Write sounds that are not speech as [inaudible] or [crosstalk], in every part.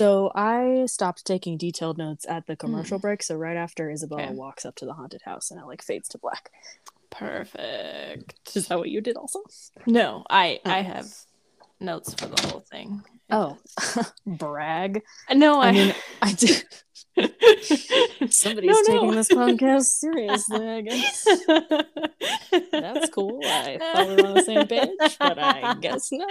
So I stopped taking detailed notes at the commercial hmm. break. So right after Isabella Okay. walks up to the haunted house and it like fades to black. Perfect. Is that what you did also? No, I Oh. I have notes for the whole thing. Oh, [laughs] brag. no, I, I mean, I [laughs] did. Somebody's No, no. taking this podcast seriously, I [laughs] guess. That's cool. I thought we were on the same page, but I guess not.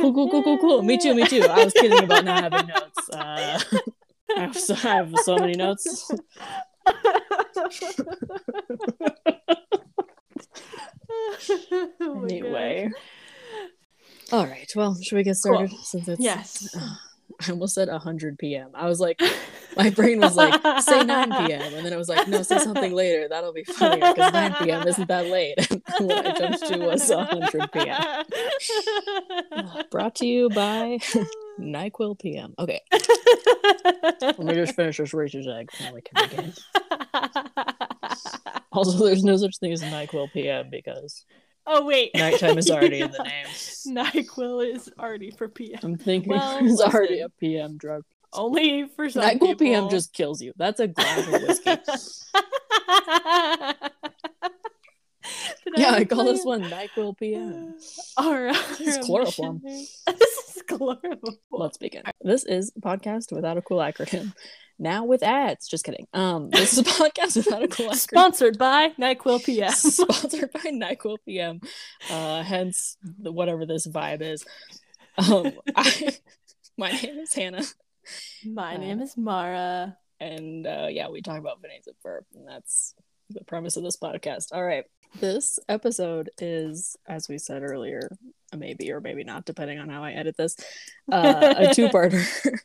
cool, cool, cool, cool, cool. Me too, me too. I was kidding about not having notes. Uh, I, have so, I have so many notes. [laughs] Oh Anyway. All right. Well, should we get started? Since it's Yes. Uh, I almost said 100 p.m. I was like, my brain was like, say 9 p.m. And then it was like, no, say something later. That'll be funnier because 9 p.m. isn't that late. [laughs] And what I jumped to was 100 p.m. [laughs] Brought to you by NyQuil PM. Okay. [laughs] Let me just finish this racist egg. Now we can begin. [laughs] Also, there's no such thing as NyQuil PM because oh wait, nighttime is already in the [laughs] name. Nyquil is already for PM. I'm thinking Well, it's already a PM drug. Only for some NyQuil people. PM just kills you. That's a glass of whiskey. Yeah, I call this one NyQuil PM. [laughs] All right. This is chloroform. [laughs] this is chloroform. Let's begin. This is a podcast without a cool acronym. Now with ads. Just kidding. Um, this is a [laughs] podcast without a cool acronym. Sponsored by Nyquil PM. Sponsored by NyQuil PM. Uh, hence the, whatever this vibe is. Um, I, my name is Hannah, My Uh, name is Mara. and uh, yeah, we talk about Vanessa Verb, and that's the premise of this podcast. All right. This episode is, as we said earlier, a maybe or maybe not, depending on how I edit this, uh, a [laughs] two-parter,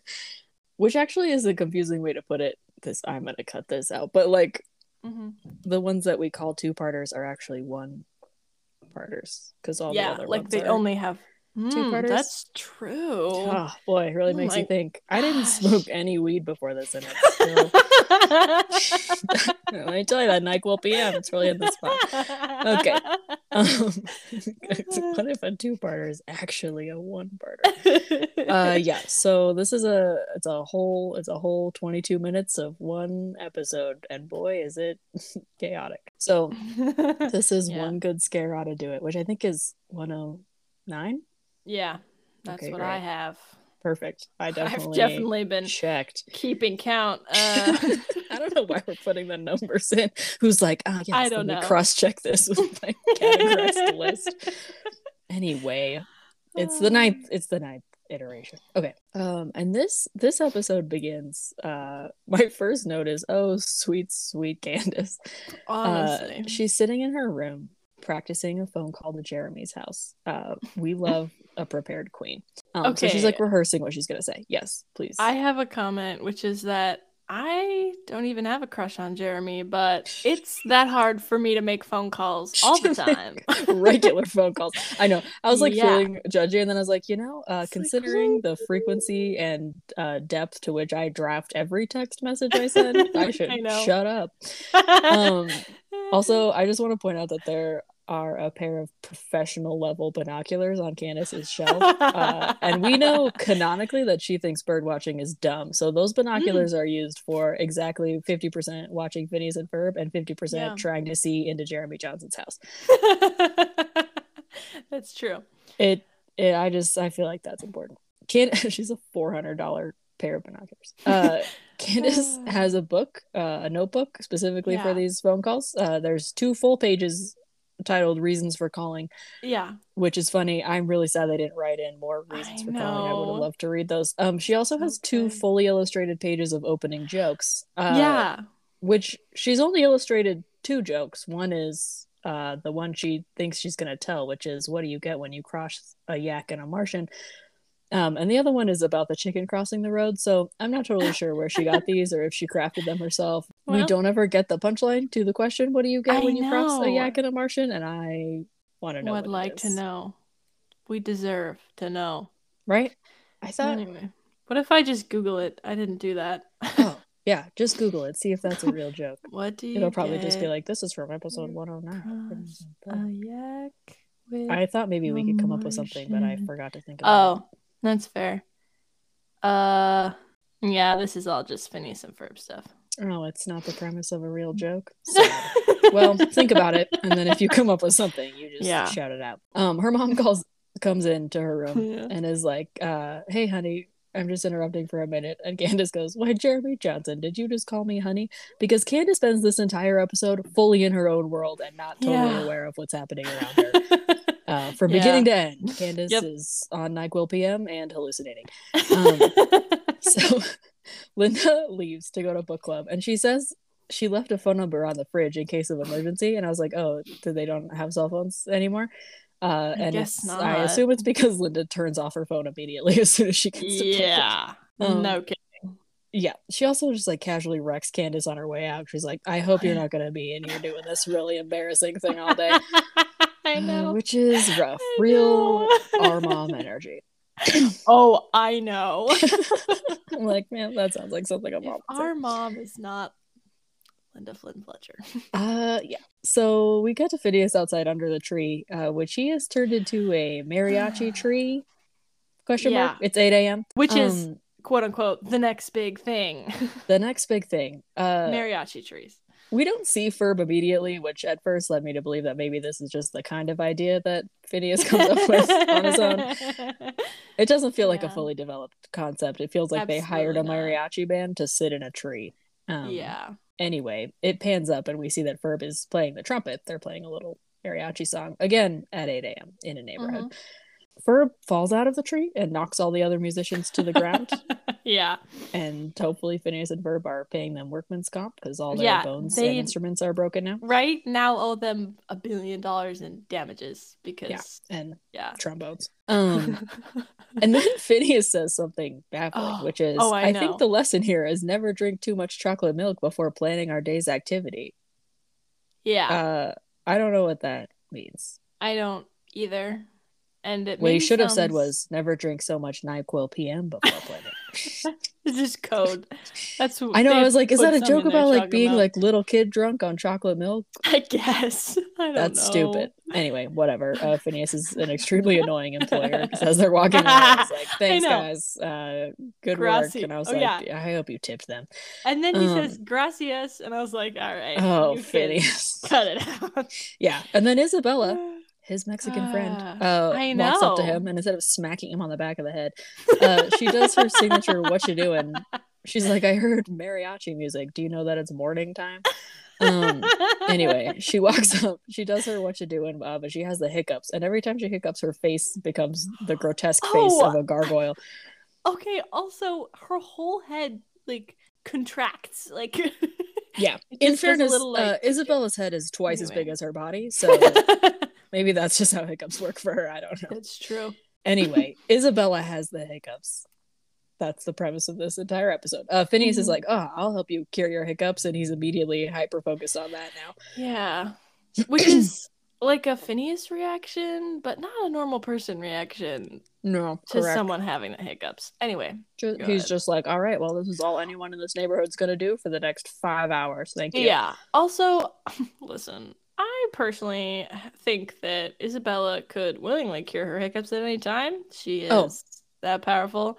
which actually is a confusing way to put it. This I'm gonna cut this out, but like Mhm. the ones that we call two-parters are actually one-parters because all the Yeah, other like they are... only have Mm, That's true. Oh boy, it really Oh makes my you think. I didn't smoke any weed before this, and it's still. [laughs] [laughs] Let me tell you that Nyquil PM. It's really in the spot. Okay. Um, [laughs] what if a two-parter is actually a one-parter? Uh, yeah. So this is a it's a whole it's a whole twenty-two minutes of one episode, and boy, is it chaotic. So this is Yeah. one good scare ought to do it, which I think is one oh nine. Yeah, that's Okay, what I have. Perfect. I [laughs] definitely, I've definitely been checked. keeping count. [laughs] Uh, I don't know why we're putting the numbers in. Who's like, ah, yes, I let don't me know. cross check this [laughs] with my categorized list. Anyway, it's the ninth. It's the ninth iteration. Okay. Um, and this this episode begins. Uh, my first note is, oh, sweet, sweet Candace. honestly, Uh, she's sitting in her room practicing a phone call to Jeremy's house. Uh, we [laughs] love a prepared queen. Um, so she's like rehearsing what she's gonna say. Yes, please. I have a comment, which is that I don't even have a crush on Jeremy, but [laughs] it's that hard for me to make phone calls all the [laughs] time. regular phone calls. I know. I was like Yeah. feeling judgy, and then I was like, you know, uh, like, considering oh. the frequency and uh, depth to which I draft every text message I send, I should I shut up. Um, also, I just want to point out that there are a pair of professional level binoculars on Candace's shelf. Uh, [laughs] and we know canonically that she thinks bird watching is dumb. So those binoculars are used for exactly 50% watching Phineas and Ferb and 50% Yeah. trying to see into Jeremy Johnson's house. [laughs] That's true. It, it I just I feel like that's important. Can [laughs] she's a four hundred dollar pair of binoculars. Uh, Candace has a book, uh, a notebook specifically for these phone calls. Uh, there's two full pages titled "Reasons for Calling," Yeah. which is funny. I'm really sad they didn't write in more reasons I for calling. I would have loved to read those. Um, she also has two fully illustrated pages of opening jokes. Uh, yeah. which she's only illustrated two jokes. One is uh the one she thinks she's gonna tell, which is what do you get when you cross a yak and a Martian? Um, and the other one is about the chicken crossing the road. So I'm not totally [laughs] sure where she got these or if she crafted them herself. we don't ever get the punchline to the question, what do you get I when you cross a yak and a Martian? And I want to know. Would like to know. We deserve to know. Right? I thought Anyway, what if I just Google it? I didn't do that. oh, [laughs] Yeah, just Google it. See if that's a real [laughs] joke. What do you It'll probably just be like, "This is from episode with 109." A yak I thought maybe we could come up with something, but I forgot to think about it. Oh, that's fair. Uh yeah, this is all just Phineas and Ferb stuff. Oh, it's not the premise of a real joke. [laughs] Sad. well, think about it, and then if you come up with something, you just Yeah. shout it out. Um, her mom calls, comes into her room [laughs] Yeah. and is like, uh, "Hey, honey." I'm just interrupting for a minute. And Candace goes, Why, Jeremy Johnson, did you just call me honey? Because Candace spends this entire episode fully in her own world and not totally Yeah. aware of what's happening around her. [laughs] Uh, from Yeah. beginning to end, Candace Yep. is on NyQuil PM and hallucinating. [laughs] Um, so [laughs] Linda leaves to go to book club and she says she left a phone number on the fridge in case of emergency. And I was like, oh, do they don't have cell phones anymore? Uh, I and guess it's, I assume it's because Linda turns off her phone immediately [laughs] as soon as she gets to yeah. Um, no kidding. Yeah. She also just like casually wrecks Candace on her way out. She's like, I hope you're not going to be in here doing this really embarrassing thing all day. I Uh, know. which is rough. I Real [laughs] our mom energy. Oh, I know. [laughs] I'm like, man, that sounds like something a mom would say. our mom is not Linda Flynn Fletcher. [laughs] Uh, yeah. So we get to Phineas outside under the tree, uh, which he has turned into a mariachi [sighs] tree. Question mark. It's eight a.m. Which is Um, quote unquote the next big thing. the next big thing. Uh, Mariachi trees. We don't see Ferb immediately, which at first led me to believe that maybe this is just the kind of idea that Phineas comes up with on his own. [laughs] It doesn't feel like a fully developed concept. It feels like they hired a Absolutely not. mariachi band to sit in a tree. Um, yeah. anyway, it pans up and we see that Ferb is playing the trumpet. They're playing a little mariachi song again at 8 a.m. in a neighborhood. Mm-hmm. Ferb falls out of the tree and knocks all the other musicians to the ground. [laughs] yeah. and hopefully Phineas and Ferb are paying them workman's comp because all their Yeah, bones they- and instruments are broken now. Right now owe them a billion dollars in damages because yeah, And yeah. trombones. Um, and then [laughs] Phineas says something baffling, Oh, which is oh, I I, think the lesson here is never drink too much chocolate milk before planning our day's activity. yeah. Uh, I don't know what that means. I don't either. And it What he should have said was never drink so much NyQuil PM before planning. [laughs] It's just code. That's I know. I was like, is that a joke about like being about- like little kid drunk on chocolate milk? [laughs] I guess. [laughs] I don't That's know. stupid. Anyway, whatever. Uh, Phineas is an extremely annoying employer because as they're walking away, he's like, "Thanks, guys. Uh, good work." And I was oh, like, yeah. "I hope you tipped them." And then he Um, says gracias, and I was like, all right. Oh, Phineas. Cut it out. yeah, and then Isabella, [sighs] his Mexican friend, Ah, uh, I walks up to him and instead of smacking him on the back of the head, uh, she does her signature "What you doing?" She's like, "I heard mariachi music. Do you know that it's morning time?" Um, anyway, she walks up. She does her "What you doing?" Uh, but she has the hiccups, and every time she hiccups, her face becomes the grotesque face Oh! of a gargoyle. okay, also, her whole head, like, contracts. Like, Yeah. [laughs] In just does a fairness, little, like- uh, Isabella's head is twice as big as her body, so [laughs] maybe that's just how hiccups work for her. I don't know. That's true. Anyway, [laughs] Isabella has the hiccups. That's the premise of this entire episode. Uh, Phineas is Mhm. like, "Oh, I'll help you cure your hiccups," and he's immediately hyper focused on that now. Yeah. [clears throat] Which is like a Phineas reaction, but not a normal person reaction No, to correct. someone having the hiccups. Anyway, Ju- Go he's ahead. just like, "All right, well, this is all anyone in this neighborhood's gonna do for the next five hours. Thank you." yeah. Also, [laughs] listen, personally think that Isabella could willingly cure her hiccups at any time. She is Oh. that powerful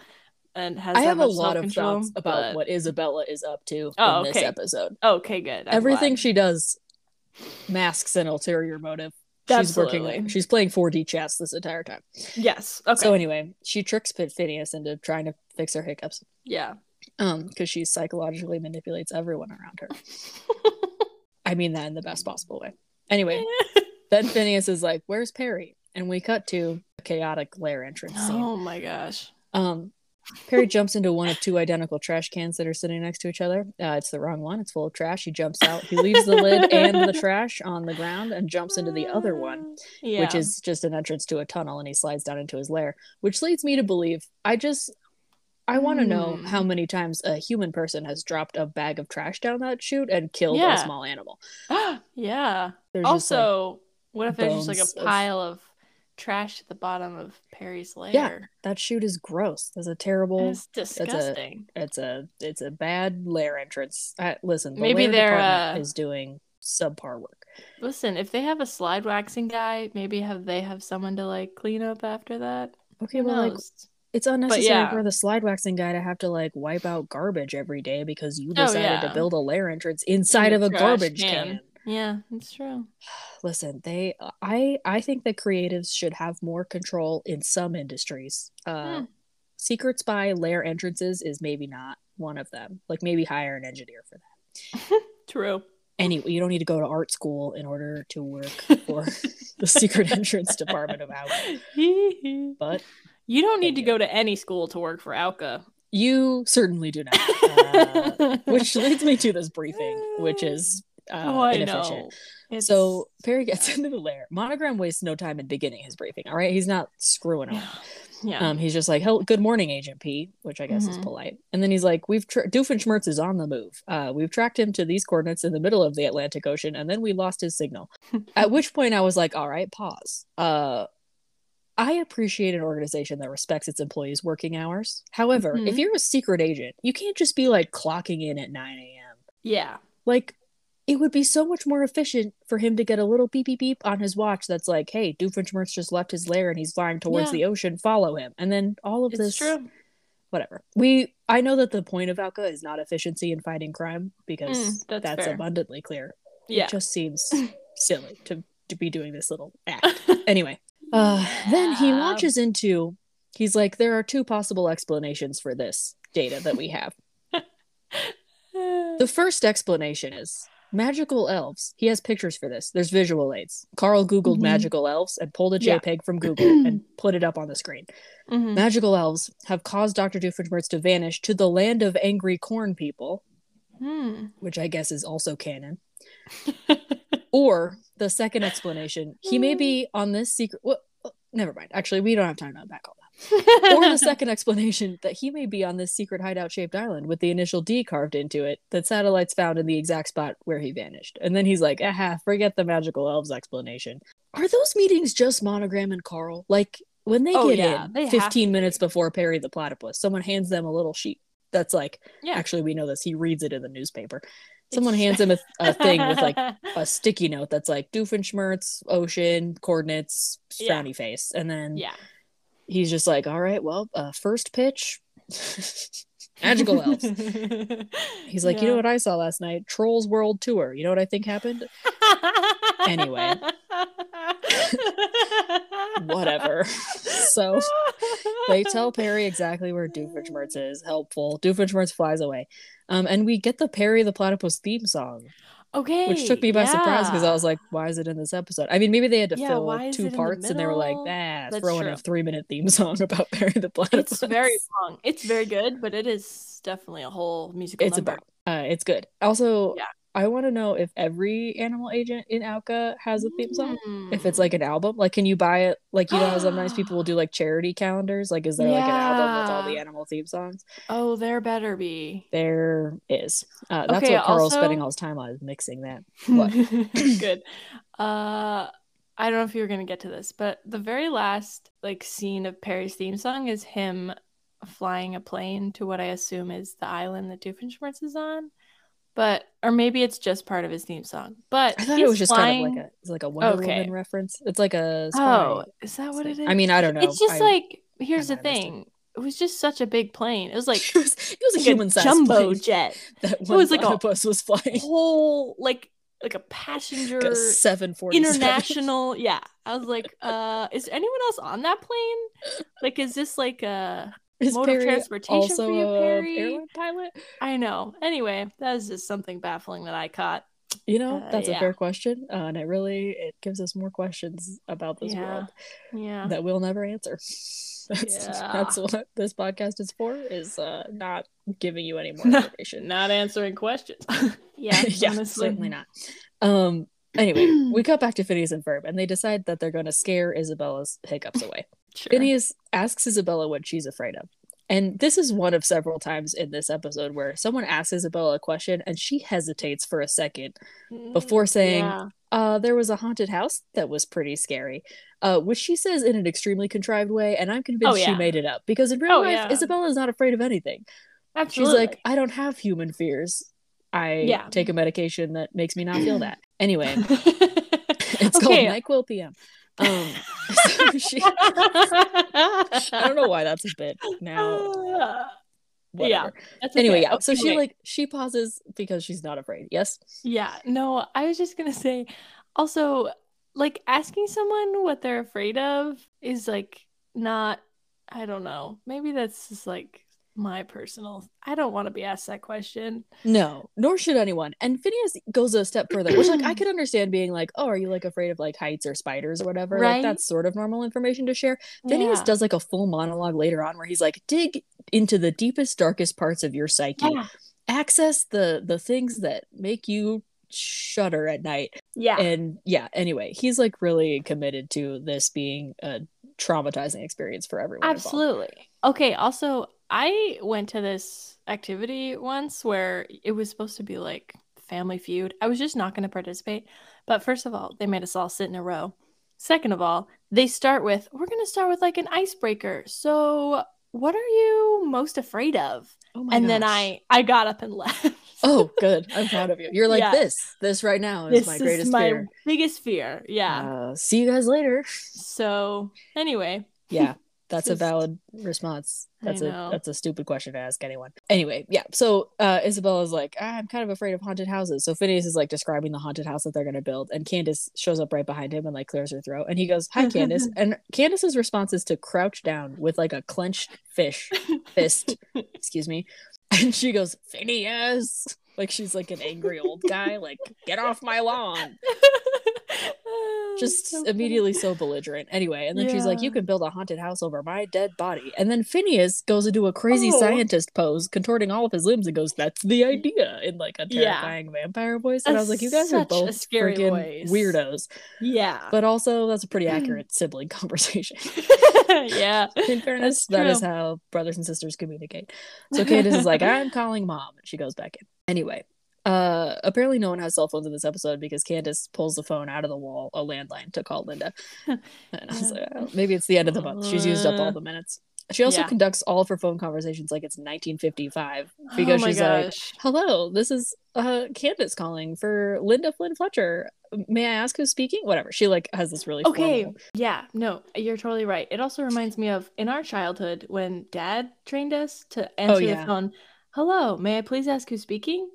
and has I that have a lot of thoughts about what Isabella is up to Oh, in this okay. episode. Okay, good. I'm Everything glad. she does masks an ulterior motive. She's Absolutely. working. She's playing 4D chess this entire time. Yes. Okay. So anyway, she tricks Phineas into trying to fix her hiccups. yeah. Um, because she psychologically manipulates everyone around her. [laughs] I mean that in the best possible way. Anyway, [laughs] then Phineas is like, "Where's Perry?" And we cut to a chaotic lair entrance scene. oh my gosh. Um, Perry jumps into one of two identical trash cans that are sitting next to each other. Uh, it's the wrong one. It's full of trash. He jumps out. He leaves the lid and the [laughs] trash on the ground and jumps into the other one, Yeah. which is just an entrance to a tunnel. And he slides down into his lair, which leads me to believe I just. I want to know Hmm. how many times a human person has dropped a bag of trash down that chute and killed Yeah. a small animal. [gasps] yeah. There's just, like, also, what if there's just like a pile of trash at the bottom of Perry's lair. Yeah, that chute is gross. That's a terrible. It's disgusting. It's a it's a bad lair entrance. Uh, listen, the Maybe they're, uh, is doing subpar work. Listen, if they have a slide waxing guy, maybe have they have someone to like clean up after that. Okay, well, like? It's unnecessary yeah. for the slide waxing guy to have to like wipe out garbage every day because you Oh, decided to build a lair entrance inside In of a garbage can. can. Yeah, that's true. [sighs] listen they i i think that creatives should have more control in some industries uh Hmm. secret spy lair entrances is maybe not one of them like maybe hire an engineer for that [laughs] True. anyway you don't need to go to art school in order to work [laughs] for [laughs] the secret entrance department of OWCA. You don't need to go to any school to work for OWCA. you certainly do not uh, [laughs] which leads me to this briefing which is uh, oh, I inefficient know. It's- So Perry gets [laughs] into the lair. Monogram wastes no time in beginning his briefing. All right, he's not screwing around. yeah. Um, he's just like, "Hell, good morning, Agent P," which I guess is Mhm. polite. And then he's like, "We've tra- Doofenshmirtz is on the move. Uh, we've tracked him to these coordinates in the middle of the Atlantic Ocean, and then we lost his signal." [laughs] At which point, I was like, "All right, pause." Uh, I appreciate an organization that respects its employees' working hours. However, if Mhm. you're a secret agent, you can't just be like clocking in at nine a.m. yeah. Like, it would be so much more efficient for him to get a little beep beep beep on his watch that's like, hey, Doofenshmirtz just left his lair and he's flying towards Yeah. the ocean, follow him. And then all of It's this true. whatever. We I know that the point of OWCA is not efficiency in fighting crime because Mm, that's that's, abundantly clear. Yeah. It just seems [laughs] silly to to be doing this little act. [laughs] Anyway, uh then he Yeah. launches into he's like there are two possible explanations for this data that we have. The [laughs] first explanation is magical elves. He has pictures for this. There's visual aids. Carl Googled Mhm. magical elves and pulled a Yeah. JPEG from Google [clears throat] and put it up on the screen. Mhm. Magical elves have caused Dr. Doofenshmirtz to vanish to the land of angry corn people, Hmm. which I guess is also canon. [laughs] Or the second explanation, he may be [laughs] on this secret. Well, never mind. Actually, we don't have time to unpack all that. [laughs] Or the second explanation that he may be on this secret hideout shaped island with the initial D carved into it that satellites found in the exact spot where he vanished. And then he's like, aha, forget the magical elves explanation. Are those meetings just Monogram and Carl? Like, when they Oh, get yeah, in they 15 minutes be. before Perry the Platypus, someone hands them a little sheet that's like, Yeah. actually, we know this. He reads it in the newspaper. Someone hands him a, a thing with like [laughs] a sticky note that's like Doofenshmirtz, ocean, coordinates, Yeah. frowny face. And then yeah. he's just like, all right, well, uh, first pitch, [laughs] magical elves. [laughs] He's like, you know what I saw last night? Trolls World Tour. You know what I think happened? Anyway. Whatever. [laughs] so they tell Perry exactly where Doofenshmirtz is. Helpful. Doofenshmirtz flies away. Um, and we get the Perry the Platypus theme song, Okay. which took me by surprise because I was like, why is it in this episode? I mean, maybe they had to Yeah, fill why is it two in the parts and they were like, ah, That's throw in a three minute theme song [laughs] about Perry the Platypus. it's very long. It's very good, but it is definitely a whole musical it's number. about uh it's good also Yeah. I want to know if every animal agent in OWCA has a theme song if it's Mm. like an album like can you buy it like you know sometimes people [gasps] will do like charity calendars like is there like an album with all the animal theme songs Oh, there better be. there is uh that's Okay, what carl's also- spending all his time on is mixing that [laughs] What? Good. [laughs] Uh I don't know if you were gonna get to this, but the very last like scene of Perry's theme song is him flying a plane to what I assume is the island that Doofenshmirtz is on. But or maybe it's just part of his theme song. But i thought it was just flying... kind of like a it's like a wonder Okay. woman reference it's like a spy Oh, is that what it thing. is? i mean i don't know It's just I- like here's the might have missed it. thing. It was just such a big plane. It was like, [laughs] it was, it was a human sized jumbo jet. that one was like a platypus was flying Whole like like a passenger like a 747 international yeah i was like uh is anyone else on that plane like is this like a Is mode of transportation also for you, a Perry? airline pilot? i know anyway that is just something baffling that i caught You know, Uh, that's a fair question, uh, and it really it gives us more questions about this Yeah. world yeah that we'll never answer. [laughs] That's, Yeah. that's what this podcast is for. Is uh, not giving you any more information. not answering questions [laughs] yeah [laughs] yeah, honestly. certainly not. Um. Anyway, we cut back to Phineas and Ferb, and they decide that they're going to scare Isabella's hiccups away. sure. Phineas asks Isabella what she's afraid of. And this is one of several times in this episode where someone asks Isabella a question and she hesitates for a second before saying, Yeah. uh, there was a haunted house that was pretty scary, uh, which she says in an extremely contrived way, and I'm convinced Oh, she made it up because in real Oh, life, yeah. Isabella is not afraid of anything. Absolutely. She's like, I don't have human fears. I Yeah. take a medication that makes me not feel that. Anyway, [laughs] [laughs] it's called Okay. Nyquil PM. Um, so [laughs] she, [laughs] I don't know why that's a bit now. [sighs] Yeah, Whatever. That's Anyway, okay. yeah. So Okay, she like she pauses because she's not afraid. Yes. Yeah, no, I was just gonna say also like asking someone what they're afraid of is like not I don't know. Maybe that's just like my personal I don't want to be asked that question. No, nor should anyone. And Phineas goes a step further, which like I [clears throat] could understand being like, oh, are you like afraid of like heights or spiders or whatever? Like Right. that's sort of normal information to share. Phineas Yeah. does like a full monologue later on where he's like, dig into the deepest, darkest parts of your psyche. Yeah. Access the the things that make you shudder at night. Yeah. And yeah, anyway, he's like really committed to this being a traumatizing experience for everyone. involved. Absolutely. Okay, also I went to this activity once where it was supposed to be like Family Feud. I was just not going to participate. But first of all, they made us all sit in a row. Second of all, they start with we're going to start with like an icebreaker. So, what are you most afraid of? Oh my and then. I I got up and left. Oh, [laughs] good. I'm proud of you. You're like Yeah. this. This right now is this my is greatest my fear. biggest fear. Yeah. Uh, see you guys later. so, anyway, Yeah, that's a valid response. That's a that's a stupid question to ask anyone. Anyway, yeah. So uh, Isabella's like, "Ah, I'm kind of afraid of haunted houses. So Phineas is like describing the haunted house that they're gonna build, and Candace shows up right behind him and like clears her throat, and he goes, "Hi, Candace." [laughs] and Candace's response is to crouch down with like a clenched fish [laughs] fist. excuse me, and she goes, "Phineas." Like she's like an angry old guy, like get off my lawn. [laughs] just So immediately so belligerent. Anyway, and then she's like, "You can build a haunted house over my dead body." And then Phineas goes into a crazy Oh. scientist pose, contorting all of his limbs, and goes, "That's the idea!" in like a Yeah. terrifying vampire voice. And I was like, "You guys are both scary freaking voice. weirdos," Yeah. but also that's a pretty accurate [clears throat] sibling conversation. [laughs] yeah. In fairness, that is how brothers and sisters communicate. So Candace is like, [laughs] I'm calling mom. And she goes back in. Anyway, uh apparently no one has cell phones in this episode because Candace pulls the phone out of the wall, a landline, to call Linda. [laughs] And I was like, [laughs] oh, maybe it's the end of the month. She's used up all the minutes. She also Yeah. conducts all of her phone conversations like it's 1955 because oh she's like. Hello, this is uh Candace calling for Linda Flynn Fletcher. May I ask who's speaking? Whatever. She like has this really Okay. formal- Yeah. No, you're totally right. It also reminds me of in our childhood when dad trained us to answer Oh, yeah. the phone. Hello, may I please ask who's speaking?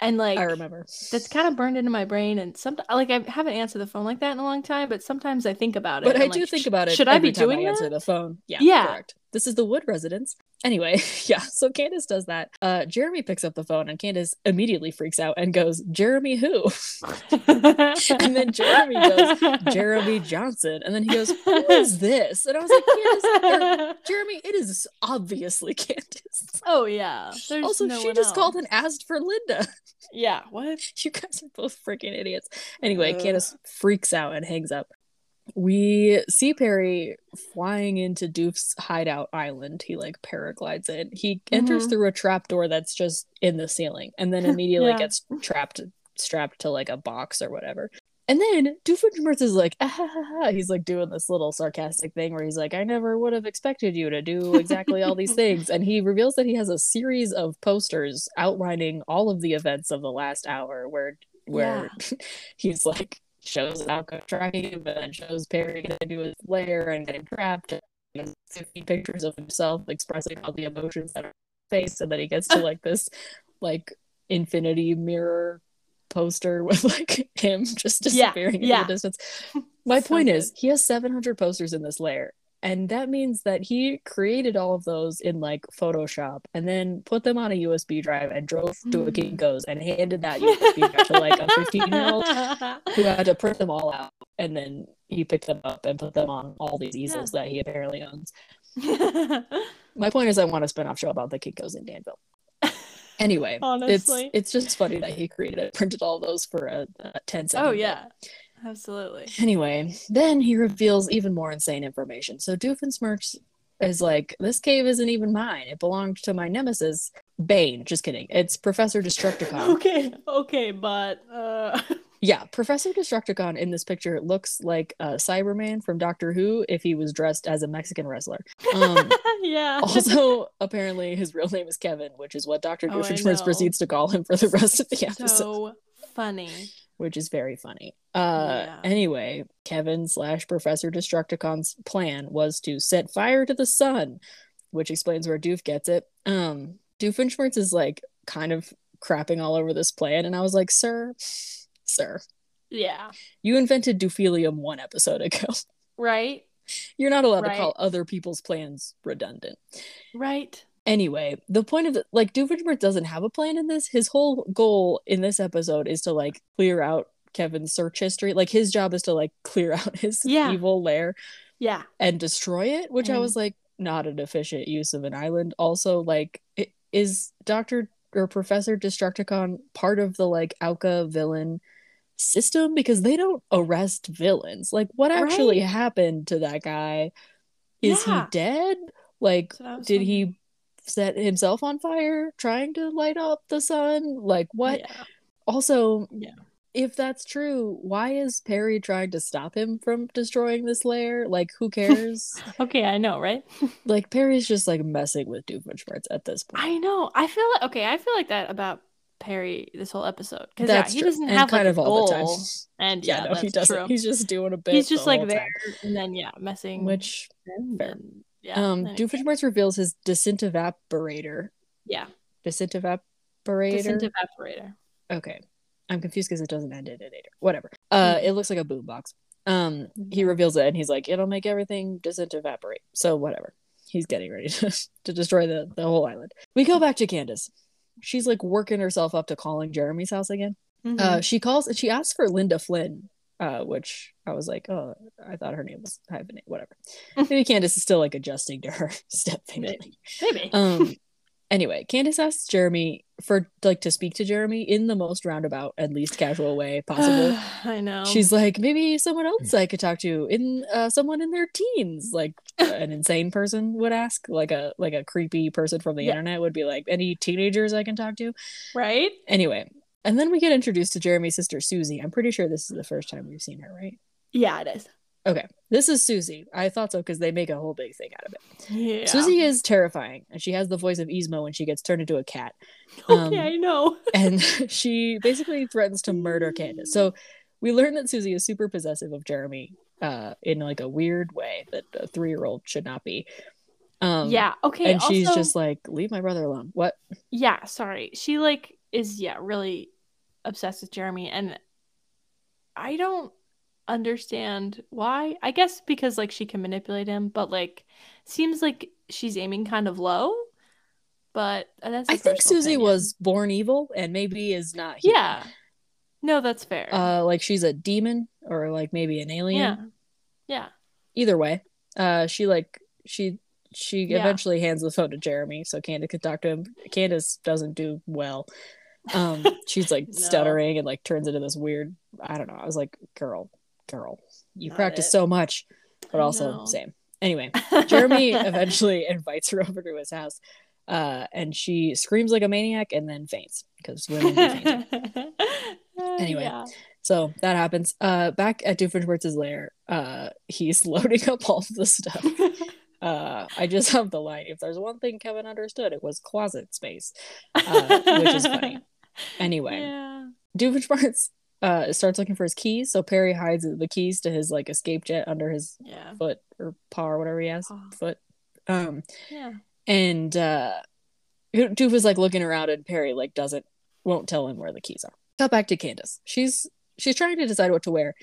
And like I remember. that's kind of burned into my brain and some like I haven't answered the phone like that in a long time, but sometimes I think about it. But I I'm do think about it. Should I be doing I answer that? the phone? Yeah, Yeah. correct. This is the Wood residence. Anyway, [laughs] yeah. So Candace does that. Uh, Jeremy picks up the phone, and Candace immediately freaks out and goes, "Jeremy who?" [laughs] and then Jeremy goes, "Jeremy Johnson," and then he goes, "Who is this?" And I was like, "Candace, or, Jeremy, it is obviously [laughs] Candace." oh yeah. There's also, no she just called and asked for Linda. Yeah. What? You guys are both freaking idiots. Anyway, Ugh. Candace freaks out and hangs up. We see Perry flying into Doof's hideout island. He like paraglides in. He enters Mhm. through a trap door that's just in the ceiling and then [laughs] immediately Yeah. gets trapped strapped to like a box or whatever. And then Doofenshmirtz is like, ah, ha, ha, ha." he's like doing this little sarcastic thing where he's like, I never would have expected you to do exactly all these [laughs] things. And he reveals that he has a series of posters outlining all of the events of the last hour where where [laughs] he's like shows OWCA tracking him and then shows Perry getting into his lair and getting trapped and 50 pictures of himself expressing all the emotions that are face and then he gets to like this like infinity mirror poster with like him just Yeah, disappearing yeah. into the distance. [laughs] My So point good. is he has 700 posters in this lair and that means that he created all of those in like Photoshop and then put them on a USB drive and drove to a Mm. Kinko's and handed that USB drive to like a 15 year old [laughs] who had to print them all out and then he picked them up and put them on all these easels that he apparently owns. [laughs] My point is I want a spin-off show about the Kinko's in Danville. Anyway, Honestly. it's it's just funny that he created it, printed all those for a, a 10 second oh bit. Absolutely. Anyway, then he reveals even more insane information. So Doofenshmirtz is like, this cave isn't even mine. It belonged to my nemesis, Bane. Just kidding. It's Professor Destructicon. [laughs] Okay, okay, but uh [laughs] Yeah, Professor Destructicon in this picture looks like a Cyberman from Doctor Who if he was dressed as a Mexican wrestler. Um, [laughs] yeah. also, apparently, his real name is Kevin, which is what Doctor Oh, Doofenshmirtz proceeds to call him for the rest of the episode, so funny. which is very funny. Uh, Yeah. Anyway, Kevin slash Professor Destructicon's plan was to set fire to the sun, which explains where Doof gets it. Um, Doofenshmirtz is like kind of crapping all over this plan, and I was like, sir, sir, Yeah. you invented Doophelium one episode ago. [laughs] Right? You're not allowed Right. to call other people's plans redundant. Right. Anyway, the point of the like Doofenshmirtz doesn't have a plan in this. His whole goal in this episode is to like clear out Kevin's search history. Like his job is to like clear [laughs] out his Yeah. evil lair Yeah. and destroy it, which I was like not an efficient use of an island. Also, like is Doctor or Professor Destructicon part of the like OWCA villain system because they don't arrest villains. Like what actually Right. happened to that guy? Is Yeah. he dead? Like That's what I was did wondering. he set himself on fire trying to light up the sun? Like what? Yeah. Also, Yeah. If that's true, why is Perry trying to stop him from destroying this lair? Like, who cares? [laughs] Okay, I know, right? [laughs] like, Perry's just like messing with Doofenshmirtz at this point. I know. I feel like okay, I feel like that about Perry this whole episode because yeah, he true. doesn't and have kind like of all goal. the time. And Yeah, yeah, no, that's he doesn't. true. He's just doing a bit. He's just the like there, time. and then yeah, messing. Which, fair. yeah, um, Doofenshmirtz reveals his disintevaporator. yeah, Disintevaporator. disintevaporator. Okay. I'm confused because it doesn't end in an. Whatever. Uh, Mhm. it looks like a boombox. Um, he reveals it and he's like, it'll make everything doesn't evaporate. So whatever. He's getting ready [laughs] to, to destroy the, the whole island. We go back to Candace. She's like working herself up to calling Jeremy's house again. Mhm. Uh, she calls and she asks for Linda Flynn, uh, which I was like, oh, I thought her name was hyphenate, whatever. [laughs] Maybe Candace is still like adjusting to her [laughs] step family. Maybe. Um, anyway, Candace asks Jeremy for like to speak to Jeremy in the most roundabout and least casual way [sighs] possible. I know. She's like, maybe someone else I could talk to in uh, someone in their teens, like [laughs] an insane person would ask, like a like a creepy person from the Yeah. internet would be like, any teenagers I can talk to. right. Anyway, and then we get introduced to Jeremy's sister Susie. I'm pretty sure this is the first time we've seen her, right? Yeah, it is. Okay, this is Susie. I thought so because they make a whole big thing out of it. Yeah. Susie is terrifying, and she has the voice of Yzma when she gets turned into a cat. um, Okay, I know. [laughs] and [laughs] she basically threatens to murder Candace. So we learn that Susie is super possessive of Jeremy uh in like a weird way that a three-year-old should not be. Um yeah. Okay. and she's just like, leave my brother alone. What? yeah. Sorry. She like is yeah really obsessed with Jeremy, and I don't understand why. I guess because like she can manipulate him, but like seems like she's aiming kind of low. But uh, that's. I think Susie opinion. was born evil and maybe is not human. Yeah. No, that's fair. Uh like she's a demon or like maybe an alien. yeah. Yeah. Either way. Uh she like she she Yeah. eventually hands the phone to Jeremy so Candace can talk to him. Candace doesn't do well. Um [laughs] she's like No. stuttering and like turns into this weird I don't know. I was like, girl, girl, you Not practice it. so much, but I also know. same. Anyway, Jeremy [laughs] eventually [laughs] invites her over to his house. Uh, and she screams like a maniac and then faints because women do fainting. [laughs] Anyway. Yeah. So that happens. Uh, back at Doofenshmirtz's lair, uh, he's loading up all the stuff. Uh, I just have the line. If there's one thing Kevin understood, it was closet space, uh, which is funny. Anyway, Yeah. Doofenshmirtz uh starts looking for his keys. So Perry hides the keys to his like escape jet under his Yeah. foot or paw or whatever he has. Paw. Foot. Um, Yeah. and uh, Doof is like looking around, and Perry like doesn't won't tell him where the keys are. Cut back to Candace. She's she's trying to decide what to wear.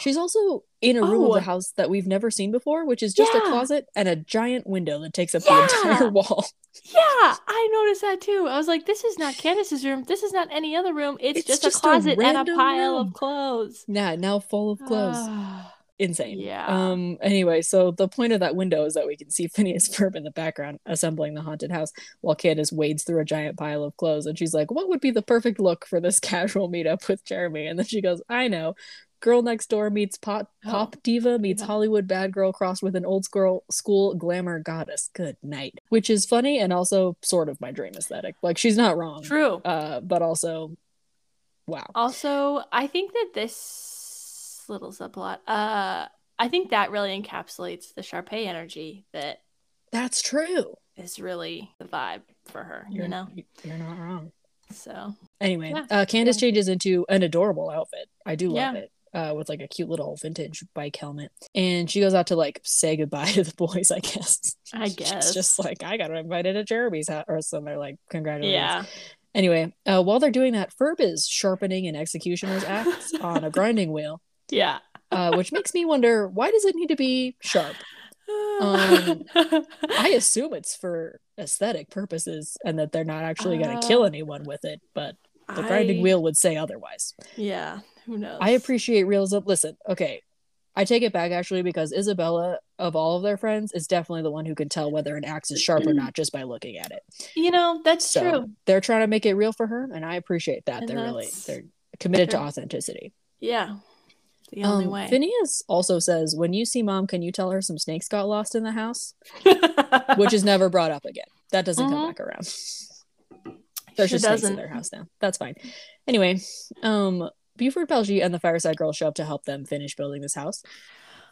She's also in a room of Oh. the house that we've never seen before, which is just a closet and a giant window that takes up Yeah. the entire [laughs] wall. Yeah, I noticed that too. I was like, this is not Candace's room. This is not any other room. It's, It's just, just a a closet and a pile room. of clothes. Yeah, now full of clothes. [sighs] Insane. yeah. Um. Anyway, so the point of that window is that we can see [laughs] Phineas Ferb in the background assembling the haunted house, while Candace wades through a giant pile of clothes, and she's like, "What would be the perfect look for this [laughs] casual meetup with Jeremy?" And then she goes, "I know, girl next door meets pop Oh, pop diva meets. Hollywood bad girl crossed with an old school school glamour goddess. Good night. Which is funny and also sort of my dream aesthetic. Like she's not wrong. True. Uh, but also, wow. Also, I think that this little subplot, uh, I think that really encapsulates the Sharpay energy that That's true. is really the vibe for her, You're, you know? you're not wrong. So, Anyway, Yeah. uh, Candace Yeah. changes into an adorable outfit. I do love Yeah. it. Uh, with like a cute little vintage bike helmet, and she goes out to like say goodbye [laughs] to the boys. I guess. I [laughs] She's guess. just like I got invited to Jeremy's house, or some. They're like congratulations. yeah. Anyway, uh, while they're doing that, Ferb is sharpening an executioner's axe [laughs] on a grinding wheel, Yeah. uh, which makes me wonder why does it need to be sharp? Um, I assume it's for aesthetic purposes and that they're not actually going to kill Uh, anyone with it, but the grinding I- wheel would say otherwise. Yeah. Who knows? I appreciate realism. Listen, okay, I take it back actually because Isabella, of all of their friends, is definitely the one who can tell whether an axe is sharp or not just by looking at it. You know, that's So true. they're trying to make it real for her, and I appreciate that. And they're really they're committed to authenticity. Yeah. The only Um, way. Phineas also says, "When you see mom, can you tell her some snakes got lost in the house?" [laughs] Which is never brought up again. That doesn't come Mhm. back around. There's Sure just snakes in their house now. That's fine. Anyway, um, Buford Baljeet and the Fireside Girl show up to help them finish building this house.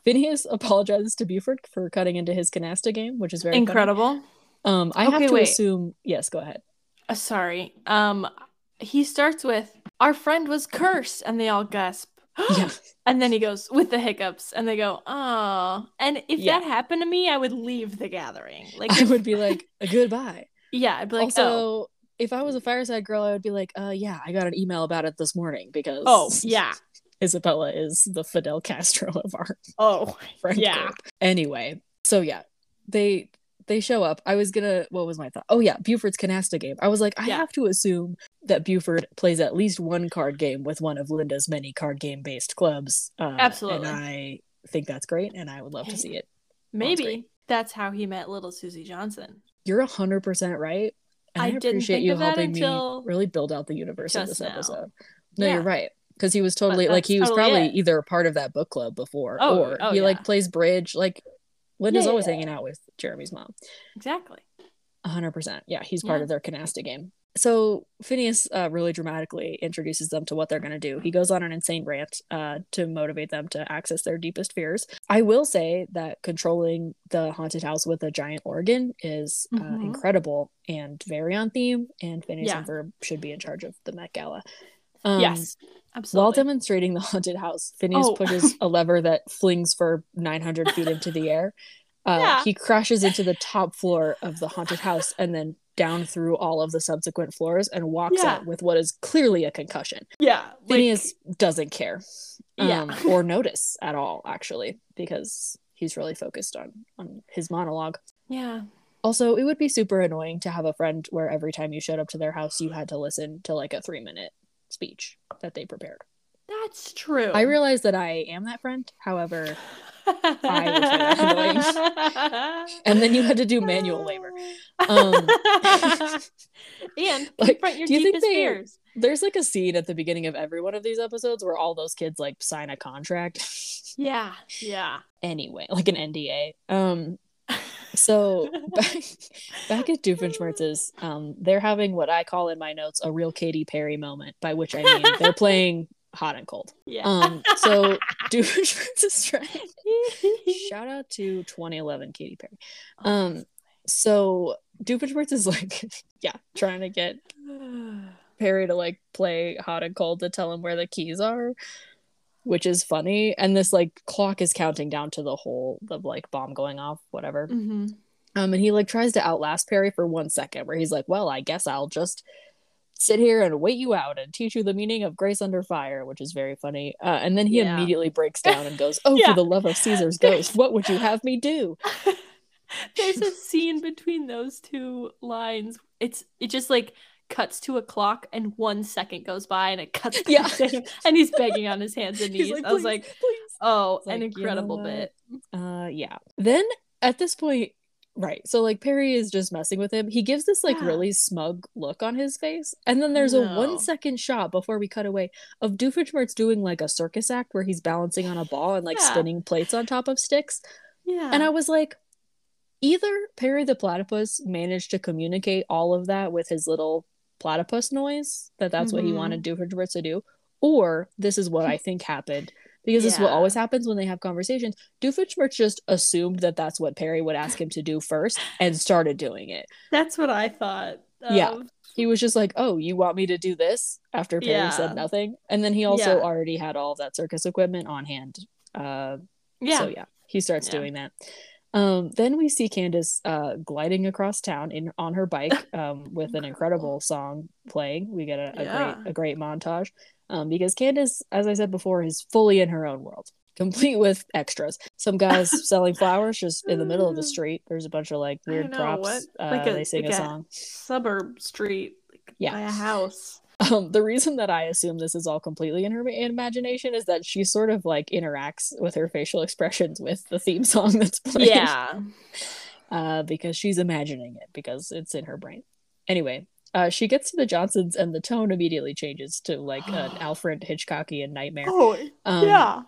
Phineas [laughs] apologizes to Buford for cutting into his canasta game, which is very funny. Incredible. Um, I have to wait. assume. Yes, go ahead. Uh, sorry. Um, he starts with, "Our friend was cursed," and they all gasp. [gasps] Yeah. And then he goes with the hiccups, and they go, "Oh." And if Yeah. that happened to me, I would leave the gathering. Like, [laughs] I would be like, a goodbye. [laughs] yeah, I'd be like, also, "Oh, if I was a Fireside Girl, I would be like, uh, yeah, I got an email about it this morning because oh, yeah, [laughs] Isabella is the Fidel Castro of our oh, [laughs] friend Yeah. group. Anyway, so yeah, they they show up. I was gonna what was my thought? Oh yeah, Buford's canasta game. I was like, I Yeah. have to assume that Buford plays at least one card game with one of Linda's many card game based clubs. Uh, Absolutely. And I think that's great and I would love to see it. maybe that's how he met little Susie Johnson." You're hundred percent right. And I, I appreciate you helping me really build out the universe of this now. episode. No, Yeah. you're right. Because he was totally like he was totally probably it. either a part of that book club before Oh, or oh, he like plays bridge. Like Linda's Yeah, always yeah. hanging out with Jeremy's mom. Exactly. Hundred percent. Yeah, he's part Yeah. of their canasta game. So Phineas uh, really dramatically introduces them to what they're going to do. He goes on an insane rant uh, to motivate them to access their deepest fears. I will say that controlling the haunted house with a giant organ is uh, Mhm. incredible and very on theme. And Phineas Yeah. and Ferb should be in charge of the Met Gala. Um, yes, While demonstrating the haunted house, Phineas Oh. pushes a [laughs] lever that flings Ferb 900 feet into the air. Uh, Yeah. He crashes into the top floor of the haunted house and then down through all of the subsequent floors and walks Yeah. out with what is clearly a concussion. yeah, like, Phineas doesn't care Yeah. um, or notice at all, actually, because he's really focused on, on his monologue. yeah, Also, it would be super annoying to have a friend where every time you showed up to their house, you had to listen to like a three minute speech that they prepared. that's true. I realize that I am that friend. However, I would find that [laughs] and then you had to do manual labor. Um, [laughs] and [laughs] Like, confront your do you think they- fears. there's like a scene at the beginning of every one of these episodes where all those kids like sign a contract. Yeah, yeah. anyway, like an NDA. Um, so back, back at Doofenshmirtz's, um, they're having what I call in my notes a real Katy Perry moment, by which I mean they're playing hot and cold. yeah. Um, so Doofenshmirtz is trying. Shout out to 2011 Katy Perry. Um, so Doofenshmirtz is like, [laughs] yeah, trying to get [sighs] Perry to like play hot and cold to tell him where the keys are, which is funny. And this like clock is counting down to the whole the like bomb going off, whatever. Mhm. Um, and he like tries to outlast Perry for one second, where he's like, "Well, I guess I'll just sit here and wait you out and teach you the meaning of grace under fire," which is very funny. Uh, and then he Yeah. immediately breaks down and goes, "Oh, Yeah. for the love of Caesar's [laughs] ghost, what would you have me do?" [laughs] There's a scene between those two lines. It's it just like cuts to a clock and one second goes by and it cuts Yeah. [laughs] and he's begging on his hands and knees. like, I was like, please." oh, It's an like, you know incredible bit. Uh, yeah. Then at this point, Right. So like Perry is just messing with him. He gives this like Yeah. really smug look on his face. And then there's a one second shot before we cut away of Doofenshmirtz doing like a circus act where he's balancing on a ball and like Yeah. spinning plates on top of sticks. Yeah. And I was like, either Perry the platypus managed to communicate all of that with his little platypus noise, that that's what he Mhm. wanted Doofenshmirtz to do, or this is what I think happened. Because this is what always happens when they have conversations. Doofenshmirtz just assumed that that's what Perry would ask him to do first and started doing it. That's what I thought. Yeah. He was just like, "Oh, you want me to do this?" After Perry Yeah. said nothing, and then he also Yeah. already had all of that circus equipment on hand. Uh, Yeah. so yeah, he starts Yeah. doing that. Um, then we see Candace uh, gliding across town in on her bike um, with an incredible song playing. We get a, a Yeah. great a great montage um, because Candace, as I said before, is fully in her own world, [laughs] complete with extras. Some guys [laughs] selling flowers just in the middle of the street. There's a bunch of like weird props. Uh, Like a- they sing like a a- song. Suburb street. Like, Yeah. By a house. [laughs] Um, the reason that I assume this is all completely in her imagination is that she sort of like interacts with her facial expressions with the theme song that's playing. Yeah. uh, because she's imagining it because it's in her brain. Anyway, uh, she gets to the Johnsons and the tone immediately changes to like an [gasps] Alfred Hitchcockian nightmare. Oh, Um, yeah.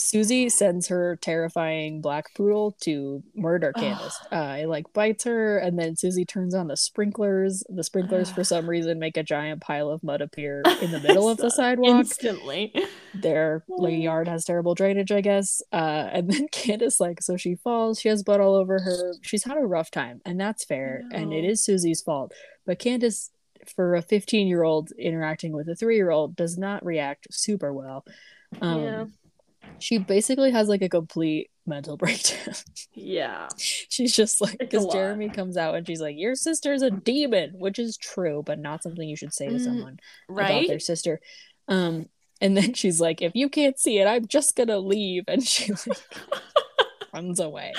Susie sends her terrifying black poodle to murder Candace. uh, it like bites her, and then Susie turns on the sprinklers. The sprinklers, for some [sighs] reason, make a giant pile of mud appear [laughs] in the middle of the sidewalk. Instantly. Their [sighs] like, yard has terrible drainage, I guess. Uh, and [laughs] then Candace, like, so she falls. She has blood all over her. She's had a rough time, and that's fair. And it is Susie's fault. But Candace, for a 15 year old interacting with a three year old, does not react super well. Um, Yeah. She basically has like a complete mental [laughs] breakdown. Yeah. she's just like, because lot. Jeremy comes out and she's like, Your sister's a demon, which is true, but not something you should say to Mm, someone about their sister. Um, and then she's like, If you can't see it, I'm just gonna leave. And she like [laughs] runs away.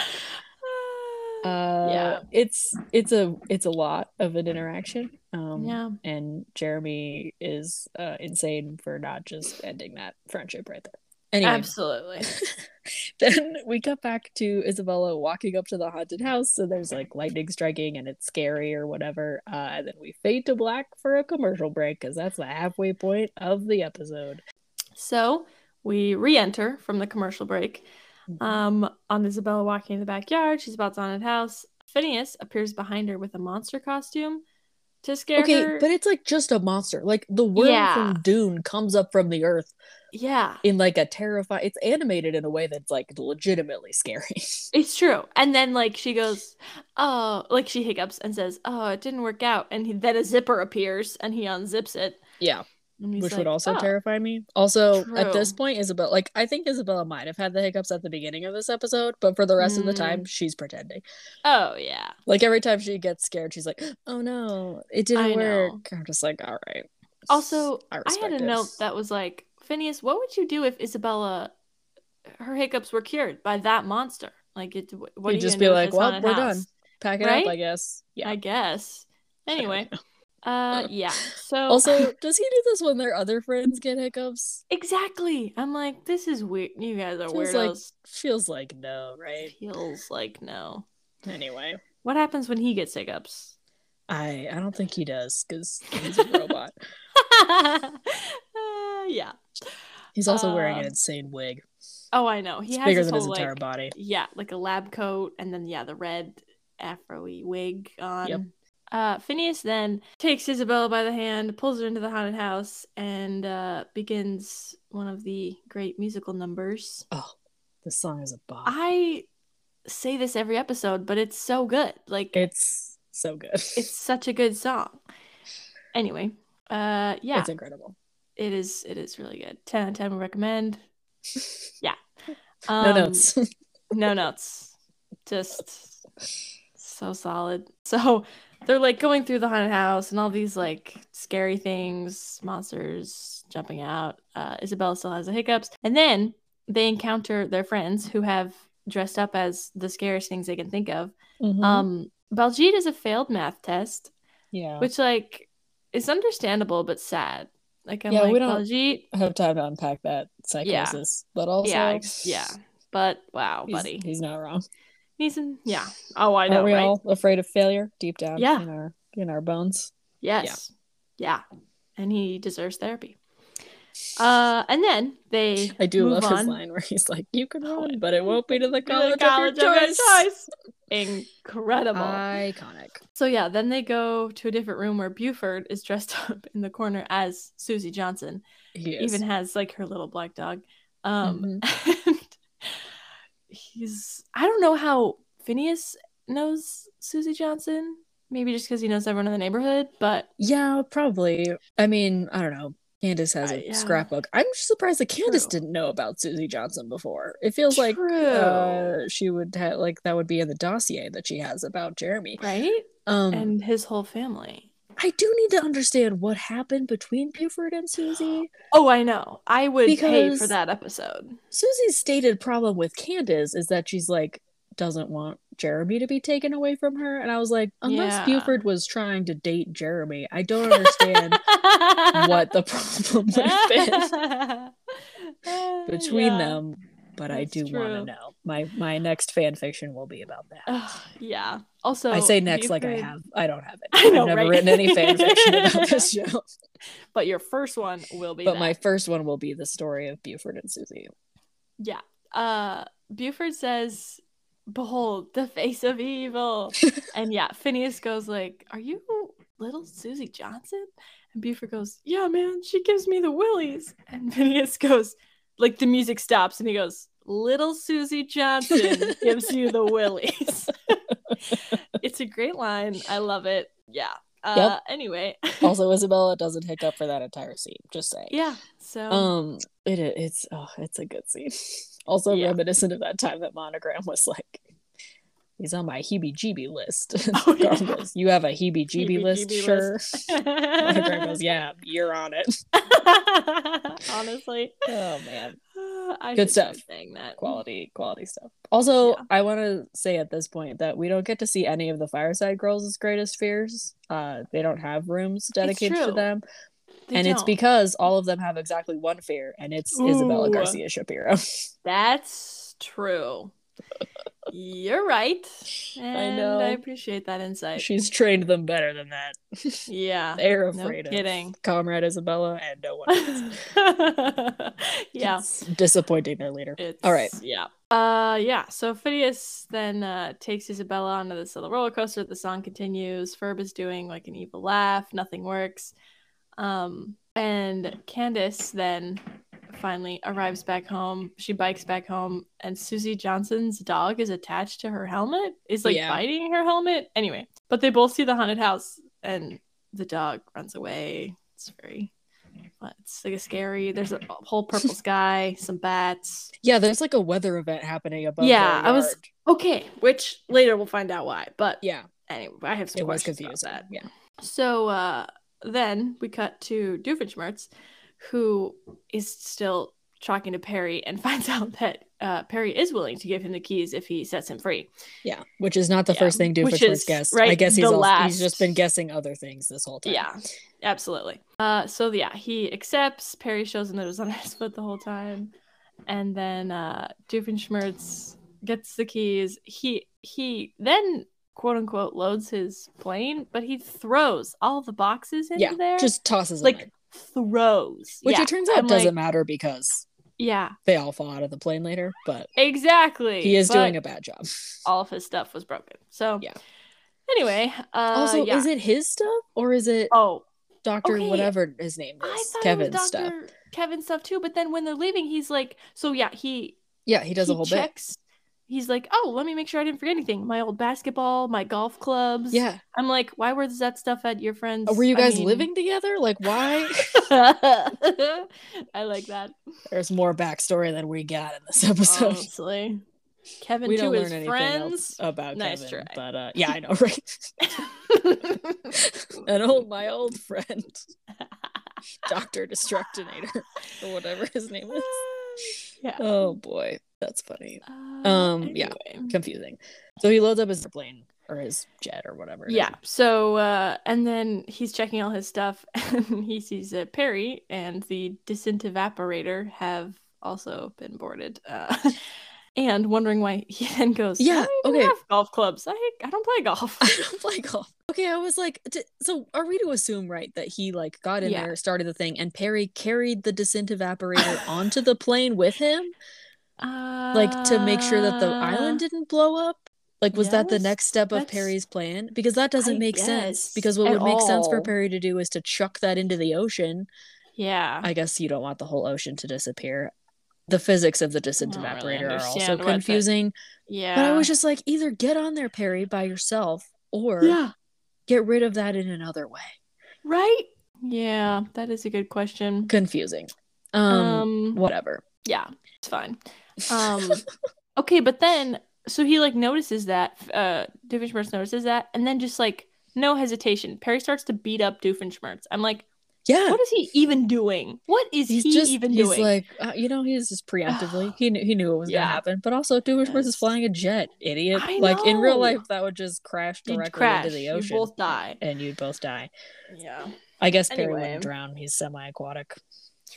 Uh, yeah. it's it's a it's a lot of an interaction. Um, Yeah. and Jeremy is uh, insane for not just ending that friendship right there. Anyway, Absolutely. [laughs] then we cut back to Isabella walking up to the haunted house. So there's like lightning striking and it's scary or whatever. Uh, and then we fade to black for a commercial break because that's the halfway point of the episode. So we re-enter from the commercial break. Mm-hmm. Um, on Isabella walking in the backyard, she's about to haunted house. Phineas appears behind her with a monster costume to scare okay, her. but it's like just a monster. Like the worm Yeah. from Dune comes up from the earth yeah, in like a terrifying. It's animated in a way that's like legitimately scary. [laughs] it's true. And then like she goes, oh, like she hiccups and says, "Oh, it didn't work out." And he, then a zipper appears and he unzips it. yeah. Which like, would also "Oh." terrify me. Also, at this point, Isabella, like I think Isabella might have had the hiccups at the beginning of this episode, but for the rest of the Mm. time, she's pretending. Oh yeah, Like every time she gets scared, she's like, "Oh no, it didn't I know. work." I'm just like, "All right." Also, I, I, had a it. note that was like, Phineas, what would you do if Isabella, her hiccups were cured by that monster? Like, it, what You'd you just be like, "Well, we're house?" done. Pack it Right? up, I guess." Yeah. I guess. [laughs] Anyway, uh, [laughs] yeah. So Also, [laughs] does he do this when their other friends get hiccups? exactly, I'm like, this is weird. You guys are Feels weirdos. like feels like no, right? Feels like no. Anyway, What happens when he gets hiccups? I I don't think he does because he's a robot. [laughs] uh, yeah. He's also wearing an Uh, insane wig. Oh, I know. He It's has bigger this than his entire like, body. Yeah, like a lab coat, and then yeah, the red afro-y wig on. Yep. Uh, Phineas then takes Isabella by the hand, pulls her into the haunted house, and uh, begins one of the great musical numbers. Oh, this song is a bop. I say this every episode, but it's so good. Like It's so good. [laughs] it's such a good song. Anyway, uh, yeah, It's incredible. it is. It is really good. Ten out of ten. We recommend. [laughs] Yeah. no Um, notes. [laughs] no notes just so solid so they're like going through the haunted house and all these like scary things monsters jumping out. Uh isabella still has the hiccups. And then they encounter their friends who have dressed up as the scariest things they can think of. Mhm. um baljeet is a failed math test yeah. which like is understandable but sad. Like i'm Yeah, like we don't- baljeet have time to unpack that psychosis, but also yeah yeah. But wow he's, buddy. he's not wrong. Needs some, yeah. Oh, I know. Are know, we right? all afraid of failure deep down Yeah. in our in our bones? Yes. Yeah. And he deserves therapy. Uh, and then they I do move love his line where he's like, "You can Oh, run, but it won't be to the to the college, college of your of your choice." choice. Incredible. Iconic. So yeah, then they go to a different room where Buford is dressed [laughs] up in the corner as Susie Johnson. He is. Even has like her little black dog. Um Mm-hmm. [laughs] he's I don't know how Phineas knows Susie Johnson. Maybe just because he knows everyone in the neighborhood, but yeah, probably. I mean, I don't know. Candace has a Uh, yeah. scrapbook. I'm surprised that Candace True. didn't know about Susie Johnson before. It feels like uh, she would have like that would be in the dossier that she has about Jeremy. right? Um, and his whole family. I do need to understand what happened between Buford and Susie. [gasps] Oh, I know. I would pay for that episode. Susie's stated problem with Candace is that she's like doesn't want Jeremy to be taken away from her, and I was like, unless Yeah. Buford was trying to date Jeremy, I don't understand [laughs] what the problem would have been [laughs] [laughs] between Yeah. them. But I do want to know. My my next fan fiction will be about that. Yeah. Also, I say next like I have. I don't have it. [laughs] I know, I've never right? written any fan [laughs] fiction about this show. [laughs] But your first one will be But that. my first one will be the story of Buford and Susie. Yeah. Uh Buford says, Behold, the face of evil. and yeah, Phineas goes like, Are you little Susie Johnson? And Buford goes, Yeah, man, she gives me the willies. And Phineas goes, like the music stops and he goes, Little Susie Johnson gives you the willies. [laughs] it's a great line. I love it. Yeah. Uh Yep. anyway. [laughs] Also, Isabella doesn't hiccup for that entire scene. Just saying. yeah. So Um, it it's oh, it's a good scene. [laughs] Also Yeah. reminiscent of that time that Monogram was like, he's on my heebie-jeebie list. [laughs] [laughs] Oh, yeah. goes, you have a heebie-jeebie list, sure. list. Monogram goes, yeah, you're on it. [laughs] Honestly. Oh man, Uh, [sighs] I Good stuff. Saying that. quality, quality stuff. Also, Yeah. I want to say at this point that we don't get to see any of the Fireside Girls' greatest fears. Uh, they don't have rooms dedicated to them, They and it's don't. because all of them have exactly one fear, and it's Isabella Garcia Shapiro. That's true. You're right. And know. I appreciate that insight. She's trained them better than that. yeah. [laughs] They're afraid No kidding. of Comrade Isabella, and no one else. [laughs] yeah. It's disappointing their leader. It's, All right. Yeah. Uh yeah. So Phineas then uh takes Isabella onto this little roller coaster. The song continues. Ferb is doing like an evil laugh. Nothing works. Um and Candace then finally arrives back home. She bikes back home and Susie Johnson's dog is attached to her helmet. Is like Yeah. biting her helmet. Anyway, but they both see the haunted house and the dog runs away. It's very it's like a scary. There's a whole purple [laughs] sky, some bats. Yeah, there's like a weather event happening above. Yeah, I was- Okay, which later we'll find out why. But Yeah, anyway, I have some it was questions about that. Yeah. So uh, then we cut to Doofenshmirtz, who is still talking to Perry and [laughs] finds out that uh, Perry is willing to give him the keys if he sets him free. Yeah, which is not the Yeah, first thing Doofenshmirtz guessed. I right, guess he's also, last- he's just been guessing other things this whole time. Yeah, absolutely. Uh, so yeah, he accepts. Perry shows him that it was on his [laughs] foot the whole time, and then uh, Doofenshmirtz gets the keys. He he then quote unquote loads his plane, but he throws all the boxes into yeah, there. just tosses them like. Throws, which Yeah, it turns out I'm doesn't like, matter because Yeah, they all fall out of the plane later. But exactly. he is doing a bad job. [laughs] all of his stuff was broken. So Yeah. Anyway, uh, also, yeah. is it his stuff or is it oh Doctor okay. whatever his name is, thought Kevin's it was stuff? Dr. Kevin's stuff too. But then when they're leaving, he's like, so yeah, he Yeah, he does a whole bit. He's like, oh, let me make sure I didn't forget anything. My old basketball, my golf clubs. Yeah, I'm like, why was that stuff at your friend's? Uh, were you I guys mean- living together? Like, why? [laughs] I like that. There's more backstory than we got in this episode. Honestly, Kevin we to don't his learn anything friends. else about Nice Kevin, try. but uh, yeah, I know, right? [laughs] An old, my old friend, Doctor Destructinator, or whatever his name is. [laughs] yeah. Oh boy, that's funny. Uh, Um, yeah. Confusing. So he loads up his plane or his jet or whatever. Yeah. So, uh, and then he's checking all his stuff, [laughs] and he sees that Perry and the disintevaporator have also been boarded. Uh, [laughs] and wondering why he [laughs] then goes, Yeah, "I don't okay. have golf clubs. I I don't play golf." I don't play golf. Okay, I was like, d- so are we to assume right that he like got in Yeah. there, started the thing, and Perry carried the disintevaporator onto the plane with him, like to make sure that the Uh, island didn't blow up? Like, was that the next step of Perry's plan? Because that doesn't I make sense. Because what would make sense for. Perry to do is to chuck that into the ocean. Yeah. I guess you don't want the whole ocean to disappear. The physics of the descent don't really evaporator are also confusing. yeah. But I was just like, either get on there, Perry, by yourself, or Yeah. get rid of that in another way. Right? Yeah, that is a good question. Confusing. Um, Um, whatever. yeah, it's fine. Um [laughs] okay, but then so he like notices that uh Doofenshmirtz notices that and then just like no hesitation. Perry starts to beat up Doofenshmirtz. I'm like, Yeah. what is he even doing? What is He's he just even he's doing? like uh, you know he's just preemptively [sighs] he knew he knew it was Yeah. gonna happen but also Doofenshmirtz is Yes. flying a jet idiot like in real life that would just crash You'd directly crash. into the ocean. You ocean both die. and you'd both die Yeah. I guess Perry wouldn't drown he's semi-aquatic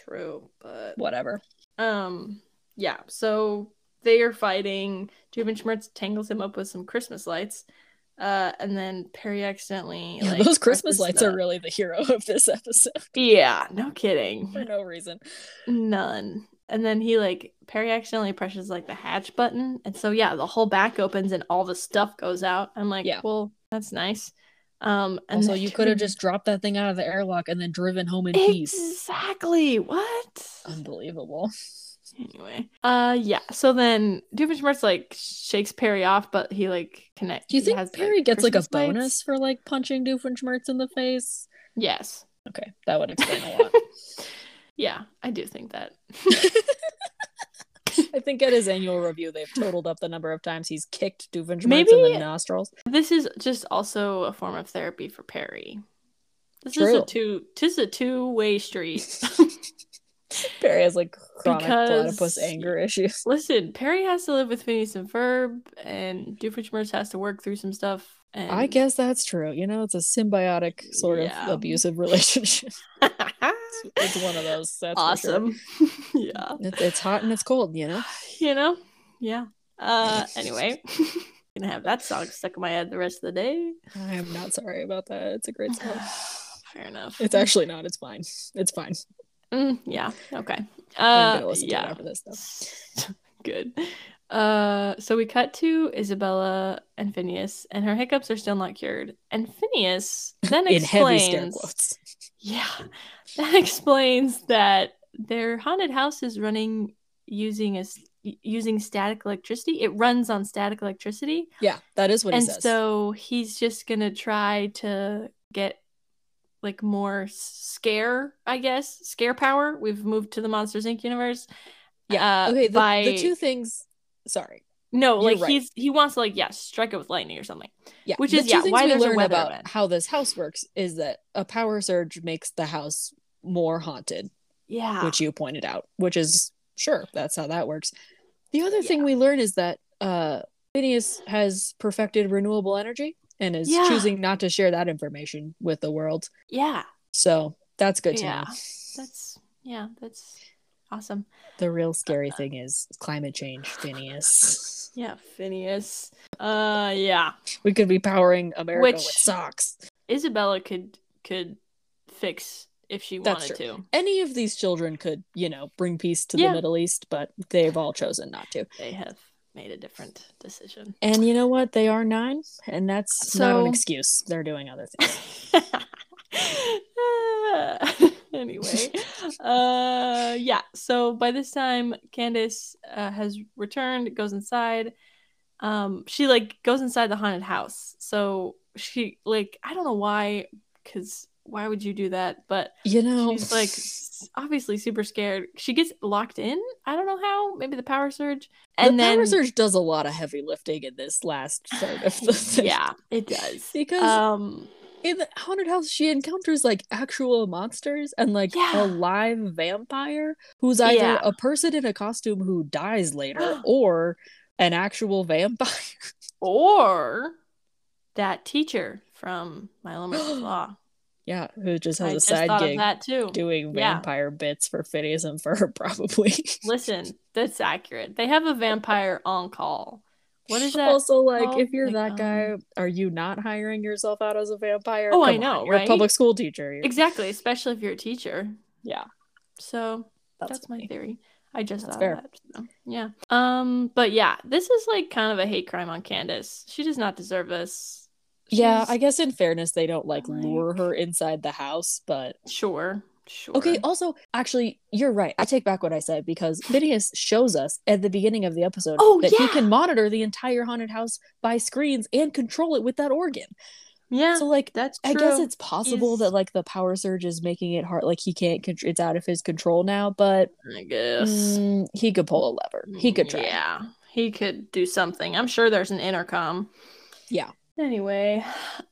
True, but whatever Um, yeah, so they are fighting. Doofenshmirtz tangles him up with some Christmas lights. Uh, and then Perry accidentally yeah, like those Christmas lights the- are really the hero of this episode [laughs] Yeah, no kidding. for no reason None. And then he like Perry accidentally presses like the hatch button, and so yeah, the whole back opens and all the stuff goes out. I'm like, Yeah. well, that's nice. Um, and so you could have just dropped that thing out of the airlock and then driven home in peace exactly what? unbelievable Anyway, uh, yeah. So then Doofenshmirtz like shakes Perry off, but he like connects. do you think has Perry gets like a Christmas lights. bonus for like punching Doofenshmirtz in the face Yes. okay that would explain a lot [laughs] yeah, I do think that. [laughs] I think at his annual review, they've totaled up the number of times he's kicked Doofenshmirtz in the nostrils. This is just also a form of therapy for Perry. This is a two. This is a two way street. [laughs] [laughs] Perry has like chronic Because- platypus anger issues. [laughs] Listen, Perry has to live with Phineas and Ferb, and Doofenshmirtz has to work through some stuff. And I guess that's true. You know, it's a symbiotic sort Yeah. of abusive [laughs] relationship. it's one of those. That's for sure. awesome. yeah. It's, it's hot and it's cold. You know. [sighs] you know yeah uh anyway gonna have that song stuck in my head the rest of the day I am not sorry about that. It's a great song. [sighs] fair enough It's actually not. It's fine. It's fine. Mm, yeah okay. Uh gonna listen to it yeah. after this [laughs] good. Uh so we cut to isabella and phineas and her hiccups are still not cured. And phineas then [laughs] In explains [laughs] yeah that explains that their haunted house is running using a using static electricity. It runs on static electricity. Yeah, that is what he and says. so he's just gonna try to get like more scare i guess scare power we've moved to the monsters inc universe yeah. uh, okay. The, by the two things. Sorry. no you're like right. he's he wants to like yeah strike it with lightning or something Yeah, Which the is, yeah, why we learn about event. how this house works is that a power surge makes the house more haunted, yeah which you pointed out, which is sure that's how that works. The other thing we learn is that uh Phineas has perfected renewable energy and is Yeah. choosing not to share that information with the world. yeah So that's good to yeah know. that's yeah that's awesome The real scary thing is climate change, Phineas. yeah phineas uh yeah we could be powering America Which- with socks. isabella could could fix if she That's wanted true. to any of these children could, you know, bring peace to Yeah. the Middle East, but they've all chosen not to. they have made a different decision And you know what? They are nine, and that's not an excuse. They're doing other things. [laughs] anyway, [laughs] uh, yeah. So by this time, Candace uh, has returned, goes inside. Um, she like goes inside the haunted house. So she like I don't know why, because why would you do that? But You know, she's like obviously super scared. She gets locked in. I don't know how. Maybe the power surge. And the then power surge does a lot of heavy lifting in this last third of the [laughs] thing. yeah, it does. because Um, in the haunted house, she encounters like actual monsters and like Yeah. a live vampire who's either Yeah. a person in a costume who dies later [gasps] or an actual vampire. [laughs] or that teacher from My [gasps] Law. Yeah, who just has I a just side gig that too. doing Yeah. vampire bits for Phineas and Ferb, [laughs] probably. Listen, that's accurate. They have a vampire on call. What is that? Also, like, called? if you're Like, that guy, um, are you not hiring yourself out as a vampire? Oh, I Come on, know, You're a right? public school teacher. You're- exactly, especially if you're a teacher. Yeah, So that's, that's, my theory. I just That's thought fair. of that. so, yeah. Um. But yeah, this is like kind of a hate crime on Candace. She does not deserve this. Yeah, I guess in fairness, they don't like lure her inside the house, but Sure. Sure. okay. Also, actually, you're right. I take back what I said because Phineas shows us at the beginning of the episode Oh, that he can monitor the entire haunted house by screens and control it with that organ. Yeah. So, like, that's true. I guess it's possible He's- that like the power surge is making it hard. Like he can't. Contr- it's out of his control now. But I guess. mm, he could pull a lever. He could try. Yeah. He could do something. I'm sure there's an intercom. Yeah. Anyway,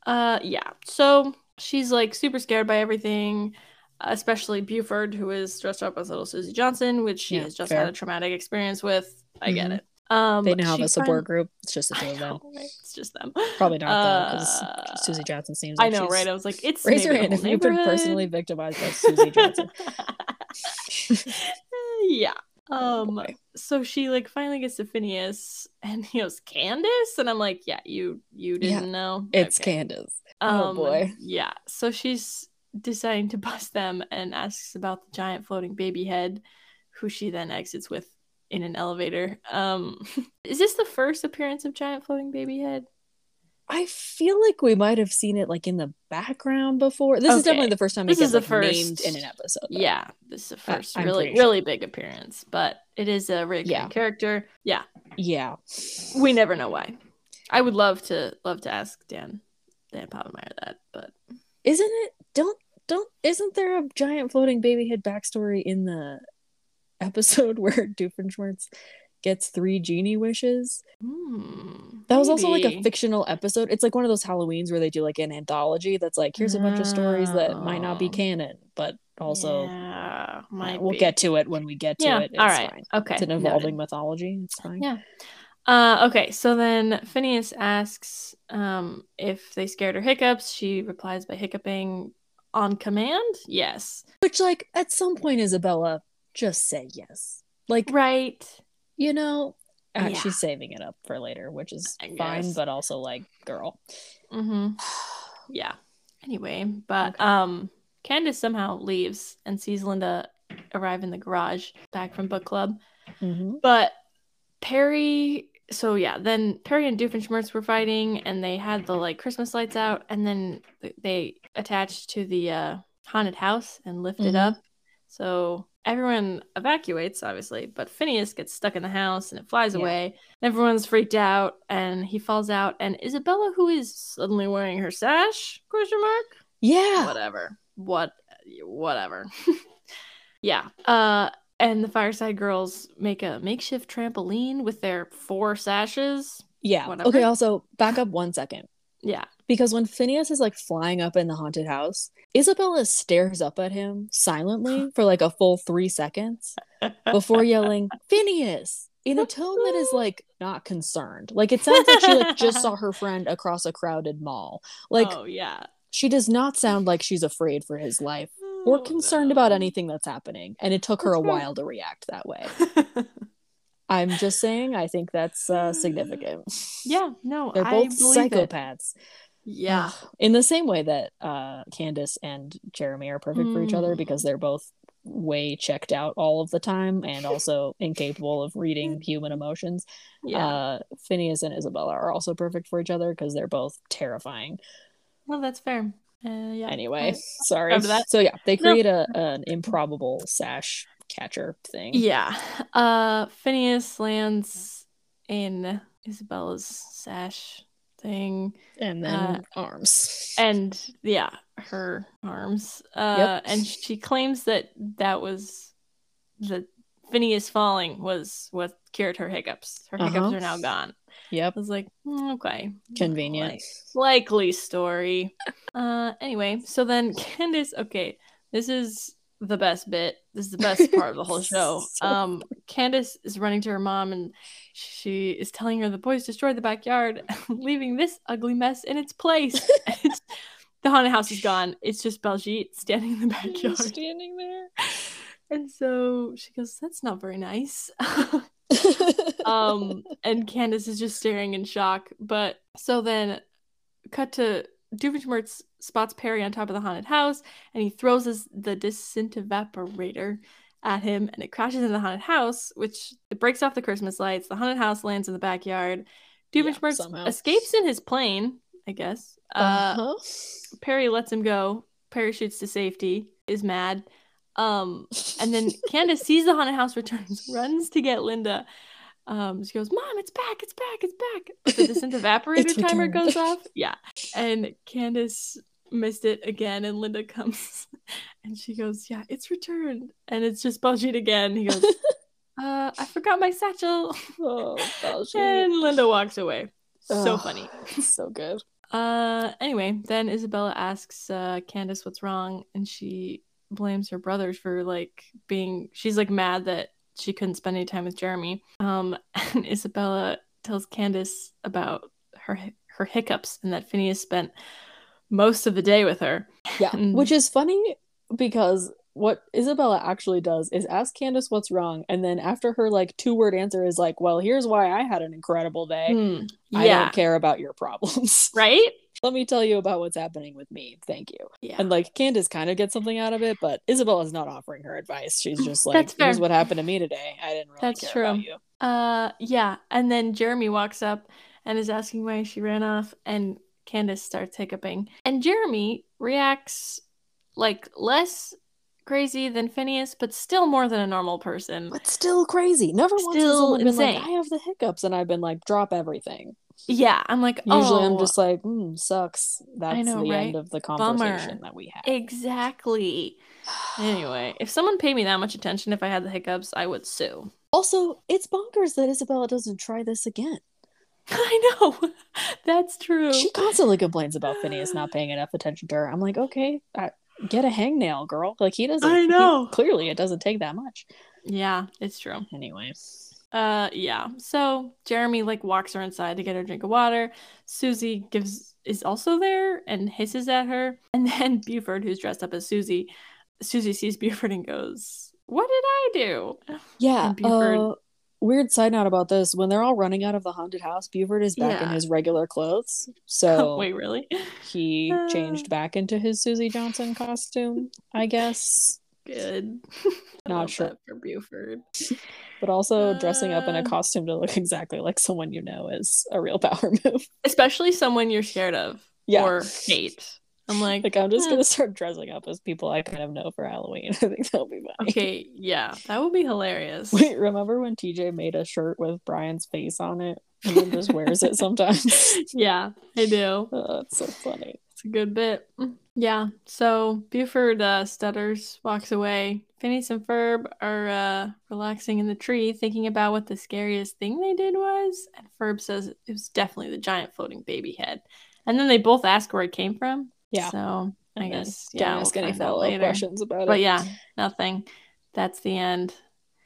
uh yeah. So she's like super scared by everything, especially Buford, who is dressed up as little Susie Johnson, which she Yeah, has just fair. had a traumatic experience with. I get Mhm. it. Um They now have a support group. It's just the two of them. right? It's just them. Probably not though, Uh, because Susie Johnson seems. I know, right? I was like, it's Raise your hand if you've been personally victimized by Susie Johnson. [laughs] yeah. Um boy. so she like finally gets to Phineas and he goes, Candace? And I'm like, Yeah, you you didn't know. It's Okay. Candace. Oh, Um, boy. Yeah. So she's deciding to bust them and asks about the giant floating baby head, who she then exits with in an elevator. Um [laughs] is this the first appearance of giant floating baby head? I feel like we might have seen it like in the background before. This is definitely the first time This is the like, first- named in an episode. though. Yeah, this is the first really sure. really big appearance, but it is a recurring Yeah. character. Yeah, Yeah. we never know why. I would love to love to ask Dan Dan Povenmire that, but Isn't it? Don't don't. Isn't there a giant floating baby head backstory in the episode [laughs] where Doofenshmirtz gets three genie wishes? hmm, That was also like a fictional episode. It's like one of those Halloweens where they do like an anthology that's like here's a bunch of stories that might not be canon, but also yeah, uh, we'll get to it when we get to yeah. it. It's all right, fine. okay, It's an noted. evolving mythology. It's fine. Yeah. Uh, okay, so then Phineas asks um, if they scared her hiccups. She replies by hiccuping on command. Yes. Which like at some point, Isabella, just say yes. Like Right. You know, uh, Yeah. she's saving it up for later, which is fine, but also like, girl. Mm-hmm. [sighs] Yeah. Anyway, but um, Candace somehow leaves and sees Linda arrive in the garage back from book club. Mhm. But Perry, so yeah, then Perry and Doofenshmirtz were fighting, and they had the like Christmas lights out, and then they attached to the uh, haunted house and lifted Mhm. up. So everyone evacuates, obviously, but Phineas gets stuck in the house and it flies Yeah. away. Everyone's freaked out, and he falls out. And Isabella, who is suddenly wearing her sash? Question mark Yeah. whatever what whatever [laughs] yeah uh and the fireside girls make a makeshift trampoline with their four sashes Yeah. Whatever. Okay, also back up one second. Yeah Because when Phineas is like flying up in the haunted house, Isabella stares up at him silently [laughs] for like a full three seconds before yelling, Phineas, in a tone that is like not concerned. Like it sounds like she like just saw her friend across a crowded mall. Like oh yeah she does not sound like she's afraid for his life or Oh, concerned no. about anything that's happening. And it took her a [laughs] while to react that way. [laughs] I'm just saying, I think that's uh, significant. [sighs] yeah no They're I both believe it. psychopaths. yeah In the same way that uh, Candace and Jeremy are perfect for each other Mm. because they're both way checked out all of the time and also incapable of reading [laughs] human emotions. yeah Uh, Phineas and Isabella are also perfect for each other because they're both terrifying. well that's fair uh, yeah Anyway, sorry. So yeah, they No. create a an improbable sash catcher thing. Yeah. Uh Phineas lands in Isabella's sash thing. And then Uh, arms. And yeah, her arms. Uh and she claims that that was the Phineas falling was what cured her hiccups. Her hiccups Uh-huh. are now gone. Yep. I was like, "Mm, okay. Convenient. Like- likely story. [laughs] uh anyway, so then [laughs] Candace, okay, this is the best bit. This is the best part of the whole [laughs] show. So um Candace is running to her mom and she is telling her the boys destroyed the backyard, [laughs] leaving this ugly mess in its place. [laughs] it's the haunted house is gone. It's just Baljeet standing in the backyard. standing there. And so she goes, That's not very nice. um, and Candace is just staring in shock. But so then cut to Doofenshmirtz spots Perry on top of the haunted house and he throws his, the disintevaporator at him and it crashes into the haunted house, which it breaks off the Christmas lights. The haunted house lands in the backyard. Doofenshmirtz somehow. escapes in his plane, I guess. Uh, Uh-huh. Perry lets him go. Parachutes to safety. Is mad. Um, and then [laughs] Candace sees the haunted house returns, runs to get Linda. Um, she goes, "Mom, it's back! It's back! It's back!" [laughs] The disintevaporator evaporator timer goes off. [laughs] Yeah, and Candace missed it again, and Linda comes, [laughs] and she goes, "Yeah, it's returned," and it's just Baljeet again. He goes, "Uh, I forgot my satchel," oh, and Linda walks away. So funny. so good. Uh, anyway, then Isabella asks uh, Candace what's wrong, and she blames her brothers for like being. She's like mad that she couldn't spend any time with Jeremy. Um, [laughs] and Isabella tells Candace about her her hiccups and that Phineas spent most of the day with her. Yeah, And- which is funny because what Isabella actually does is ask Candace what's wrong, and then after her like two word answer is like, "Well, here's why I had an incredible day. Hmm, I don't care about your problems. [laughs] right. Let me tell you about what's happening with me. Thank you." Yeah, And like Candace kind of gets something out of it, but Isabella's not offering her advice. She's just like, That's "Here's what happened to me today. I didn't really That's care about true. you." Uh, yeah, and then Jeremy walks up and is asking why she ran off, and Candace starts hiccuping, and Jeremy reacts like less crazy than Phineas, but still more than a normal person. But still crazy. Never once has Still been like, "I have the hiccups," and I've been like, "Drop everything." Yeah, I'm like, Usually, I'm oh, just like, mm, "Sucks." That's know, the right? end of the Bummer. conversation that we had. exactly. Anyway, if someone paid me that much attention, if I had the hiccups, I would sue. Also, it's bonkers that Isabella doesn't try this again. [laughs] I know, [laughs] that's true. She constantly complains about Phineas not paying enough attention to her. I'm like, okay, uh, get a hangnail, girl. Like he doesn't. I he- know. clearly, it doesn't take that much. Yeah, it's true. Anyway, Uh yeah. So Jeremy like walks her inside to get her a drink of water. Susie gives is also there and hisses at her. And then [laughs] Buford, who's dressed up as Susie, Susie sees Buford and goes, What did I do? yeah. And Buford- uh, weird side note about this: when they're all running out of the haunted house, Buford is back in his regular clothes. [laughs] So Wait, really? he Uh. changed back into his Susie Johnson costume, I guess. Good. [laughs] Not sure. for Buford. But also dressing up in a Uh. costume to look [laughs] exactly like someone you know is a real power move. Especially someone you're scared of Yeah. or hate. I'm like, Like I'm just "Hmm, gonna start dressing up as people I kind of know for Halloween. [laughs] I think that'll be funny. Okay, yeah, that would be hilarious. Wait, remember when TJ made a shirt with Brian's face on it and then just wears it sometimes? [laughs] yeah, I do. [laughs] Oh, it's so funny. It's a good bit. Yeah. So Buford uh, stutters, walks away. Phineas and Ferb are uh, relaxing in the tree, thinking about what the scariest thing they did was. And Ferb says it was definitely the giant floating baby head. And then they both ask where it came from. Yeah. So I And guess yeah, ask we'll any follow up later. questions about it. But yeah, nothing. That's the end.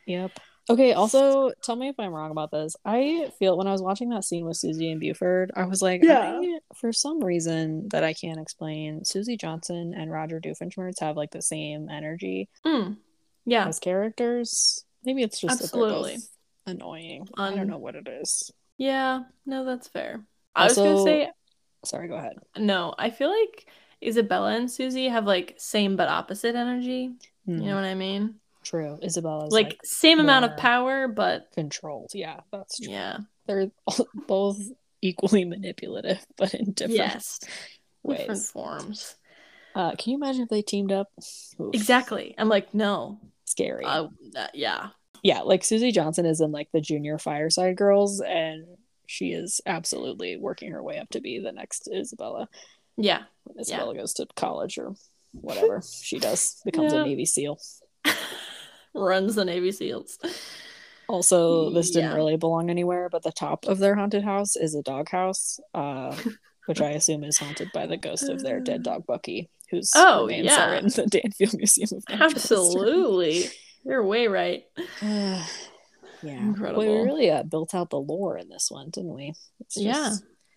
Yep. Okay, also tell me if I'm wrong about this. I feel when I was watching that scene with Susie and Buford, I was like, Yeah. I- for some reason that I can't explain, Susie Johnson and Roger Doofenshmirtz have like the same energy Mm. Yeah. as characters. Maybe it's just Absolutely. annoying. I don't know what it is. Yeah. No, that's fair. I was gonna say Sorry, go ahead. no. I feel like Isabella and Susie have like same but opposite energy. You Hmm, know what I mean? True. Isabella's Like, like, same amount of power, but controlled. Yeah, that's true. yeah. They're [laughs] both equally manipulative, but in different Yes. Different forms. Uh, can you imagine if they teamed up? Oof, Exactly. I'm like, no. Scary. Uh, yeah. yeah, like Susie Johnson is in like the junior Fireside Girls, and she is absolutely working her way up to be the next Isabella. Yeah. When Isabella goes to college or whatever she does, [laughs] becomes Yeah. a Navy SEAL. [laughs] Runs the Navy SEALs. Also, this didn't Yeah. really belong anywhere, but the top of their haunted house is a doghouse, uh, which I assume is haunted by the ghost of their dead dog Bucky, whose Oh, remains yeah. are in the [laughs] Danville Museum of Natural History. Absolutely. You're way right. [sighs] [sighs] [sighs] yeah. Well, we really uh, built out the lore in this one, didn't we? It's Yeah.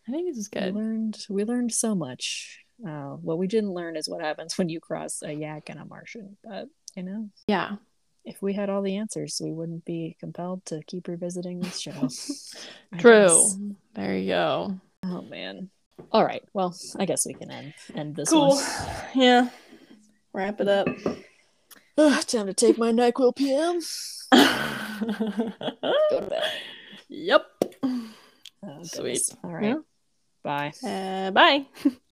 I think this is good We learned we learned so much Uh, what we didn't learn is what happens [laughs] when you cross a yak and a Martian. But you know, Yeah. if we had all the answers, we wouldn't be compelled to keep revisiting this show. [laughs] True. guess. There you go. Oh man. All right. Well, I guess we can end end this Cool. one. [sighs] Yeah. Wrap it up. Ugh, [sighs] time to take my Nyquil PM. [sighs] [laughs] [laughs] Go to bed. yep. Oh, Sweet. All right. Yeah. Bye. Uh, bye. [laughs]